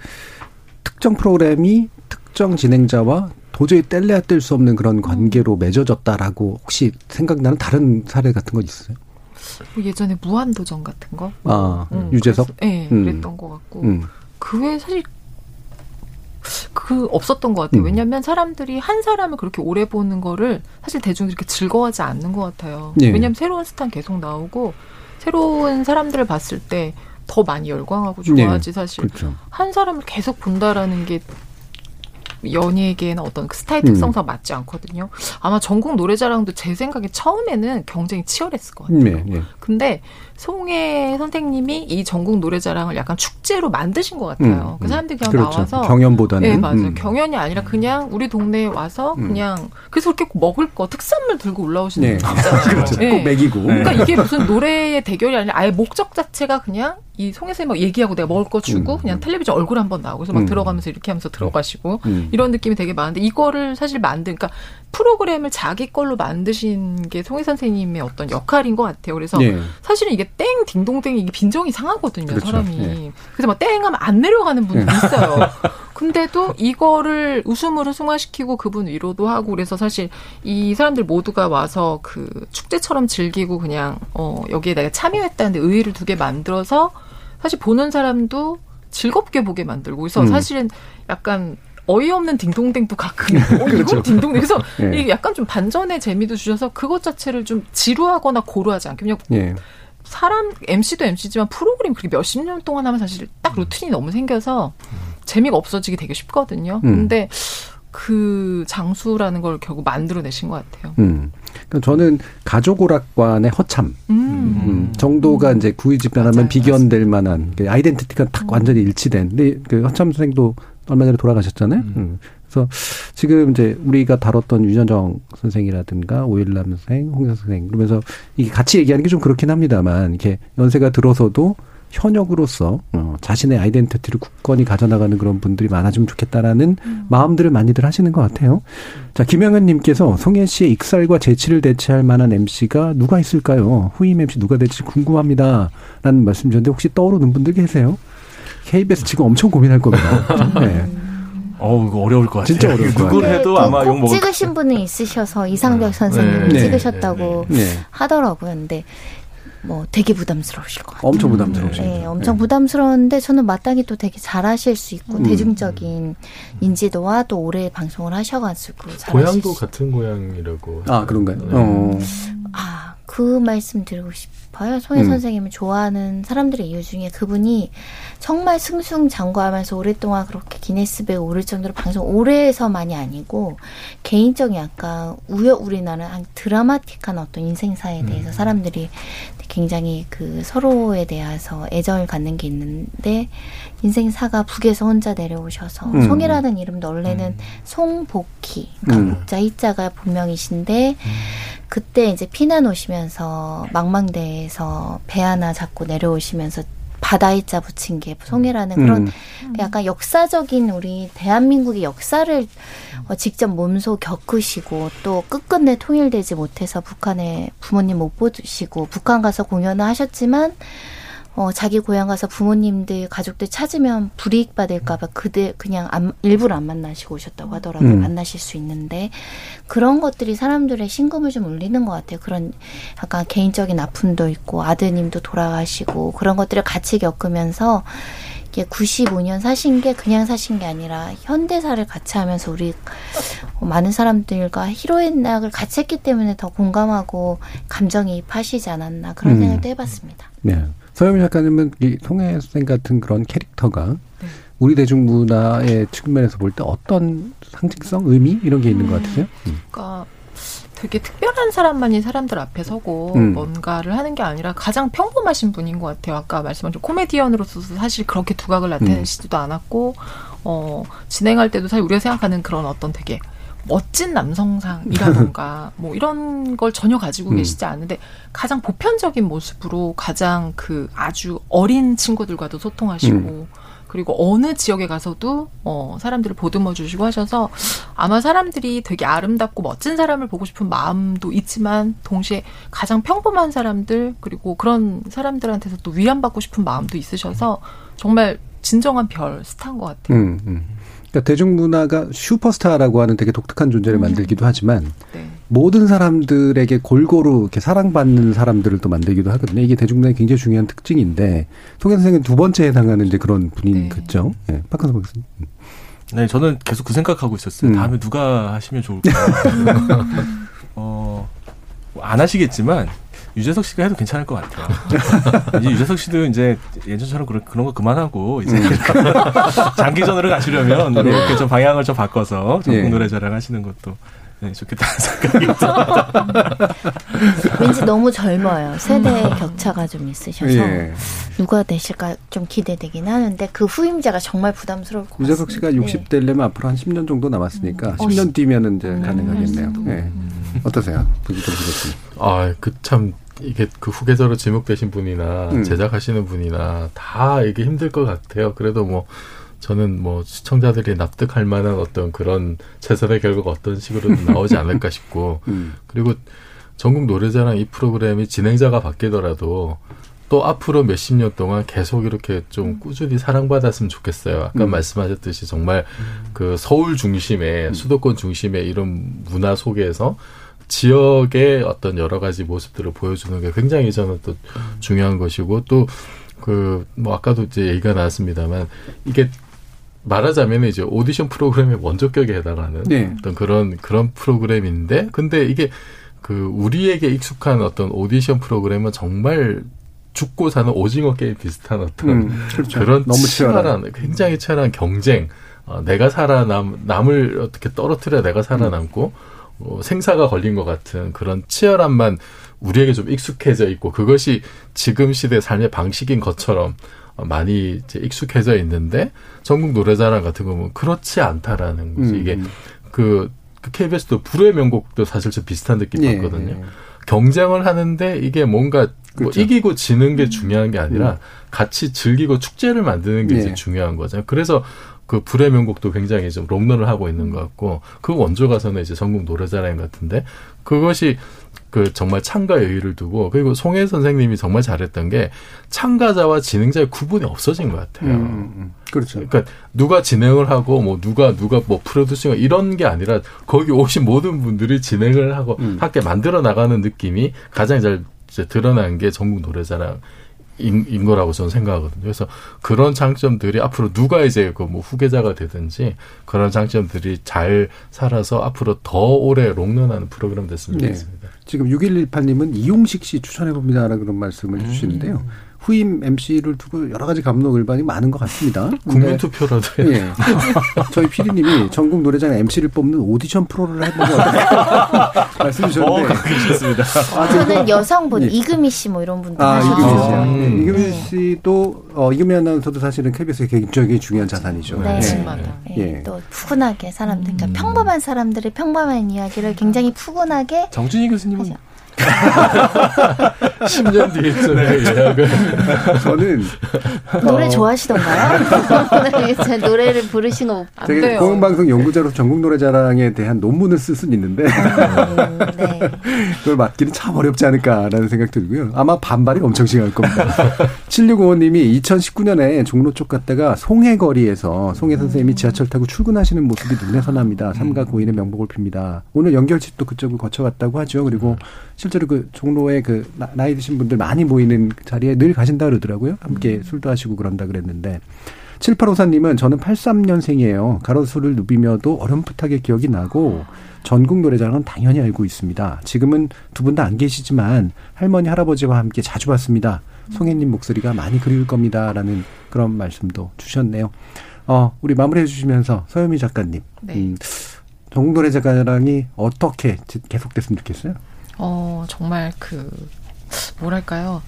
특정 프로그램이 특정 진행자와 도저히 뗄래야 뗄 수 없는 그런 관계로 맺어졌다라고 혹시 생각나는 다른 사례 같은 거 있어요? 뭐 예전에 무한도전 같은 거. 아, 음, 유재석? 그랬- 네, 음. 그랬던 것 같고. 음. 그 외에 사실 그 없었던 것 같아요. 음. 왜냐하면 사람들이 한 사람을 그렇게 오래 보는 거를 사실 대중들이 그렇게 즐거워하지 않는 것 같아요. 예. 왜냐하면 새로운 스타는 계속 나오고 새로운 사람들을 봤을 때 더 많이 열광하고 좋아하지 네, 사실 그렇죠. 한 사람을 계속 본다라는 게 연예계에는 어떤 그 스타일 음. 특성상 맞지 않거든요. 아마 전국 노래자랑도 제 생각에 처음에는 경쟁이 치열했을 것 같아요. 네, 네. 근데 송혜 선생님이 이 전국 노래자랑을 약간 축제로 만드신 것 같아요. 음, 그 음. 사람들이 그냥 그렇죠. 나와서 경연보다는. 네 맞아요. 음. 경연이 아니라 그냥 우리 동네에 와서 음. 그냥 그래서 그렇게 먹을 거 특산물 들고 올라오시는 네. 그렇죠. 꼭 먹이고. 그러니까 네. 이게 무슨 노래의 대결이 아니라 아예 목적 자체가 그냥 이 송혜 선생님 막 얘기하고 내가 먹을 거 주고 음. 그냥 텔레비전 얼굴 한번 나오고 그래서 막 음. 들어가면서 이렇게 하면서 들어가시고 음. 이런 느낌이 되게 많은데 이거를 사실 만든 그러니까 프로그램을 자기 걸로 만드신 게 송혜 선생님의 어떤 역할인 것 같아요. 그래서 예. 사실은 이게 땡 딩동댕 이게 빈정이 상하거든요 그렇죠. 사람이. 예. 그래서 막 땡하면 안 내려가는 분들이 예. 있어요. 근데도 이거를 웃음으로 승화시키고 그분 위로도 하고 그래서 사실 이 사람들 모두가 와서 그 축제처럼 즐기고 그냥 어 여기에 내가 참여했다는데 의의를 두 개 만들어서 사실 보는 사람도 즐겁게 보게 만들고 그래서 음. 사실은 약간 어이없는 딩동댕도 가끔 어, 그렇죠. 이건 딩동댕 그래서 예. 이게 약간 좀 반전의 재미도 주셔서 그것 자체를 좀 지루하거나 고루하지 않게 그냥 예. 사람 MC도 MC지만 프로그램 그렇게 몇십 년 동안 하면 사실 딱 루틴이 너무 생겨서 재미가 없어지기 되게 쉽거든요. 음. 근데 그 장수라는 걸 결국 만들어내신 것 같아요. 음. 그러니까 저는 가족 오락관의 허참 음. 음, 정도가 이제 구이 집단하면 비견될 만한 그 아이덴티티가 딱 완전히 일치된. 근데 그 허참 선생도 얼마 전에 돌아가셨잖아요. 음. 그래서 지금 이제 우리가 다뤘던 유전정 선생이라든가 오일남 선생, 홍사 선생 그러면서 이게 같이 얘기하는 게 좀 그렇긴 합니다만 이렇게 연세가 들어서도 현역으로서 어, 자신의 아이덴티티를 굳건히 가져나가는 그런 분들이 많아지면 좋겠다라는 마음들을 많이들 하시는 것 같아요. 자, 김영현님께서 송혜 씨의 익살과 재치를 대체할 만한 MC가 누가 있을까요? 후임 MC 누가 될지 궁금합니다. 라는 말씀 주셨는데 혹시 떠오르는 분들 계세요? KBS 지금 엄청 고민할 겁니다. 네. 어우, 이거 어려울 것 같아요. 진짜 어려울 것 같아요. 해도 그 아마 욕꼭 먹을 찍으신 분이 있으셔서 이상벽 네. 찍으셨다고 네, 네. 하더라고요. 근데 뭐 되게 부담스러우실 것 같아요. 엄청 부담스러우시죠. 네, 엄청 부담스러운데 저는 마땅히 또 되게 잘하실 수 있고 음. 대중적인 인지도와 또 오래 방송을 하셔가지고 고향도 수 같은 고향이라고. 아, 그런가요? 네. 어. 아, 그 말씀 드리고 싶어요. 송혜 음. 선생님을 좋아하는 사람들의 이유 중에 그분이 정말 승승장구하면서 오랫동안 그렇게 기네스백에 오를 정도로 방송 오래 해서만이 아니고 개인적인 약간 우여 우리나는 한 드라마틱한 어떤 인생사에 대해서 사람들이 굉장히 그 서로에 대해서 애정을 갖는 게 있는데 인생사가 북에서 혼자 내려오셔서 음. 송이라는 이름도 원래는 송복희 그러니까 음. 복자 희자가 본명이신데 그때 이제 피난 오시면서 망망대에서 배 하나 잡고 내려오시면서 바다의 자 붙인 게 송이라는 그런 음. 약간 역사적인 우리 대한민국의 역사를 어, 직접 몸소 겪으시고 또 끝끝내 통일되지 못해서 북한에 부모님 못 보시고 북한 가서 공연을 하셨지만 어, 자기 고향 가서 부모님들 가족들 찾으면 불이익 받을까봐 그대 그냥 안, 일부러 안 만나시고 오셨다고 하더라고요. 음. 만나실 수 있는데 그런 것들이 사람들의 신금을 좀 울리는 것 같아요. 그런 약간 개인적인 아픔도 있고 아드님도 돌아가시고 그런 것들을 같이 겪으면서 이게 95년 사신 게 그냥 사신 게 아니라 현대사를 같이 하면서 우리 어, 많은 사람들과 히로인락을 같이 했기 때문에 더 공감하고 감정이입하시지 않았나 그런 음. 생각도 해봤습니다. 네. 서영 작가님은 이 송혜 선생 같은 그런 캐릭터가 우리 대중 문화의 측면에서 볼 때 어떤 상징성, 의미 이런 게 있는 것 같으세요? 음. 그러니까 되게 특별한 사람만이 사람들 앞에 서고 음. 뭔가를 하는 게 아니라 가장 평범하신 분인 것 같아요. 아까 말씀하신 코미디언으로서 사실 그렇게 두각을 나타내시지도 않았고 어 진행할 때도 사실 우리가 생각하는 그런 어떤 되게 멋진 남성상이라던가 뭐 이런 걸 전혀 가지고 음. 계시지 않은데 가장 보편적인 모습으로 가장 그 아주 어린 친구들과도 소통하시고 음. 그리고 어느 지역에 가서도 어 사람들을 보듬어 주시고 하셔서 아마 사람들이 되게 아름답고 멋진 사람을 보고 싶은 마음도 있지만 동시에 가장 평범한 사람들 그리고 그런 사람들한테서 또 위안받고 싶은 마음도 있으셔서 정말 진정한 별 스타인 것 같아요. 음, 음. 그러니까 대중문화가 슈퍼스타라고 하는 되게 독특한 존재를 만들기도 하지만 네. 모든 사람들에게 골고루 이렇게 사랑받는 사람들을 또 만들기도 하거든요. 이게 대중문화의 굉장히 중요한 특징인데 송혜 선생은 두 번째에 해당하는 이제 그런 분인 거죠. 네. 박근성 박사님. 네, 저는 계속 그 생각하고 있었어요. 음. 다음에 누가 하시면 좋을까. 어, 뭐안 하시겠지만, 유재석 씨가 해도 괜찮을 것 같아요. 이제 유재석 씨도 이제 예전처럼 그런, 그런 거 그만하고, 이제 장기전으로 가시려면 이렇게 좀 방향을 좀 바꿔서 전국 예. 노래자랑 하시는 것도 네, 좋겠다는 생각이 듭니다. 왠지 너무 젊어요. 세대 격차가 좀 있으셔서 예. 누가 되실까 좀 기대되긴 하는데 그 후임자가 정말 부담스러울 것 같습니다. 유재석 씨가 60대려면 앞으로 한 10년 정도 남았으니까 10년 뒤면은 이제 가능하겠네요. 네. 어떠세요? 아, 그 참 이게 그 후계자로 지목되신 분이나 음. 제작하시는 분이나 다 이게 힘들 것 같아요. 그래도 뭐 저는 뭐 시청자들이 납득할 만한 어떤 그런 최선의 결과가 어떤 식으로든 나오지 않을까 싶고 음. 그리고 전국 노래자랑 이 프로그램이 진행자가 바뀌더라도 또 앞으로 몇십 년 동안 계속 이렇게 좀 꾸준히 사랑받았으면 좋겠어요. 아까 음. 말씀하셨듯이 정말 그 서울 중심의 수도권 중심의 이런 문화 속에서 지역의 어떤 여러 가지 모습들을 보여주는 게 굉장히 저는 또 중요한 것이고 또 그 뭐 아까도 이제 얘기가 나왔습니다만 이게 말하자면 이제 오디션 프로그램의 원조격에 해당하는 네. 어떤 그런 그런 프로그램인데 근데 이게 그 우리에게 익숙한 어떤 오디션 프로그램은 정말 죽고 사는 오징어 게임 비슷한 어떤 음, 그렇죠. 그런 너무 치열한. 굉장히 치열한 경쟁 어, 내가 살아남 남을 어떻게 떨어뜨려 내가 살아남고 어, 생사가 걸린 것 같은 그런 치열함만 우리에게 좀 익숙해져 있고 그것이 지금 시대 삶의 방식인 것처럼 어, 많이 이제 익숙해져 있는데 전국 노래자랑 같은 경우는 그렇지 않다라는 거지 음, 이게 음. 그, 그 KBS도 불의 명곡도 사실 좀 비슷한 느낌 예, 받거든요. 예. 경쟁을 하는데 이게 뭔가 뭐 그렇죠. 이기고 지는 게 중요한 게 아니라 음. 같이 즐기고 축제를 만드는 게 예. 이제 중요한 거죠. 그래서 그 불의 명곡도 굉장히 좀 롱런을 하고 있는 것 같고 그 원조 가서는 이제 전국 노래자랑 같은데 그것이 그 정말 참가 여유를 두고 그리고 송혜 선생님이 정말 잘했던 게 참가자와 진행자의 구분이 없어진 것 같아요. 음, 음, 음. 그렇죠. 그러니까 누가 진행을 하고 뭐 누가 누가 뭐 프로듀싱 이런 게 아니라 거기 오신 모든 분들이 진행을 하고 음. 함께 만들어 나가는 느낌이 가장 잘 드러난 게 전국 노래자랑. 인, 인 거라고 저는 생각하거든요. 그래서 그런 장점들이 앞으로 누가 이제 그 뭐 후계자가 되든지 그런 장점들이 잘 살아서 앞으로 더 오래 롱런하는 프로그램 됐으면 네. 좋겠습니다. 지금 6118님은 이용식 씨 추천해봅니다라는 그런 말씀을 해주시는데요. 후임 MC를 두고 여러 가지 감독을반이 많은 것 같습니다. 국민 투표라도 해야 예. 저희 PD님이 전국 노래장 MC를 뽑는 오디션 프로를 어떨까 말씀 주셨는데. 어, 계셨습니다. 저는 여성분 예. 이금희 씨 뭐 이런 분들 아. 이금희 씨요. 네, 음. 이금희 씨도, 어, 이금희 아나운서도 사실은 KBS의 굉장히 중요한 자산이죠. 네. 예. 예, 또 푸근하게 사람들, 그러니까 평범한 사람들의 평범한 이야기를 굉장히 푸근하게 정준희 교수님은 10년 뒤에 네. 예약을. 저는 노래 어, 좋아하시던가요? 네, 제 노래를 부르신 거안 되게 돼요. 공영방송 연구자로 전국 노래자랑에 대한 논문을 쓸 수는 있는데 네. 그걸 맡기는 참 어렵지 않을까라는 생각 들고요. 아마 반발이 엄청 심할 겁니다. 7655님이 2019년에 종로 쪽 갔다가 송해거리에서 송해 선생님이 지하철 타고 출근하시는 모습이 눈에 선합니다. 삼가 고인의 명복을 빕니다. 오늘 연결집도 그쪽을 거쳐갔다고 하죠. 그리고 실 제로 그 종로에 그 나- 나이 드신 분들 많이 모이는 그 자리에 늘 가신다 그러더라고요. 함께 술도 하시고 그런다 그랬는데 7854님은 저는 83년생이에요. 가로수를 누비며도 어렴풋하게 기억이 나고 전국 노래자랑은 당연히 알고 있습니다. 지금은 두 분 다 안 계시지만 할머니 할아버지와 함께 자주 봤습니다. 송혜님 목소리가 많이 그리울 겁니다라는 그런 말씀도 주셨네요. 어, 우리 마무리해 주시면서 서유미 작가님, 네. 음, 전국 노래자랑이 어떻게 계속됐으면 좋겠어요? 어, 정말 그, 뭐랄까요.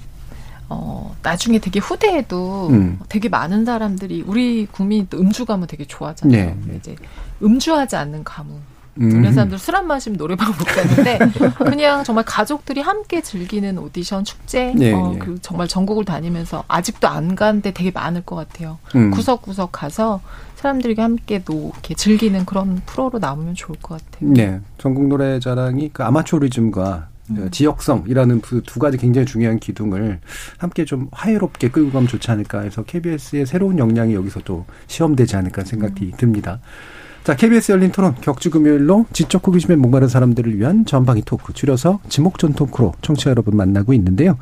어, 나중에 되게 후대에도 음. 되게 많은 사람들이 우리 국민이 또 음주 가무 되게 좋아하잖아요. 네. 이제 음주하지 않는 가무. 음. 우리 사람들 술 안 마시면 노래방 못 가는데 그냥 정말 가족들이 함께 즐기는 오디션 축제 네, 어, 네. 그 정말 전국을 다니면서 아직도 안간데 되게 많을 것 같아요. 음. 구석구석 가서 사람들과 함께 또 이렇게 즐기는 그런 프로로 남으면 좋을 것 같아요. 네. 전국 노래자랑이 그 아마추어리즘과 그 지역성이라는 그 두 가지 굉장히 중요한 기둥을 함께 좀 화해롭게 끌고 가면 좋지 않을까 해서 KBS의 새로운 역량이 여기서 또 시험되지 않을까 생각이 듭니다. 자, KBS 열린 토론 격주 금요일로 지적 호기심에 목마른 사람들을 위한 전방위 토크, 줄여서 지목전 토크로 청취자 여러분 만나고 있는데요.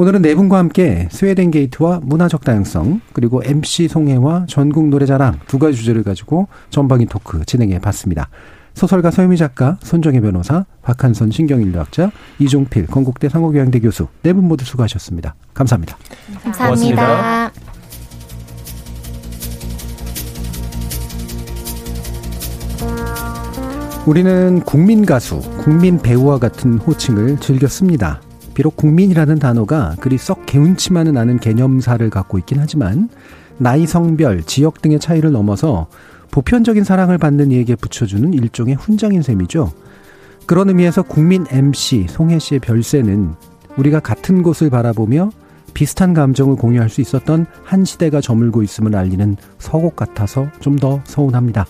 오늘은 네 분과 함께 스웨덴 게이트와 문화적 다양성, 그리고 MC 송해와 전국 노래자랑 두 가지 주제를 가지고 전방위 토크 진행해 봤습니다. 소설가 서유미 작가, 손정혜 변호사, 박한선 신경인류학자, 이종필 건국대 상호교양대 교수 네 분 모두 수고하셨습니다. 감사합니다. 감사합니다. 우리는 국민 가수, 국민 배우와 같은 호칭을 즐겨 씁니다. 비록 국민이라는 단어가 그리 썩 개운치만은 않은 개념사를 갖고 있긴 하지만 나이, 성별, 지역 등의 차이를 넘어서 보편적인 사랑을 받는 이에게 붙여주는 일종의 훈장인 셈이죠. 그런 의미에서 국민 MC 송혜 씨의 별세는 우리가 같은 곳을 바라보며 비슷한 감정을 공유할 수 있었던 한 시대가 저물고 있음을 알리는 서곡 같아서 좀 더 서운합니다.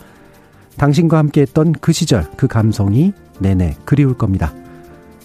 당신과 함께했던 그 시절 그 감성이 내내 그리울 겁니다.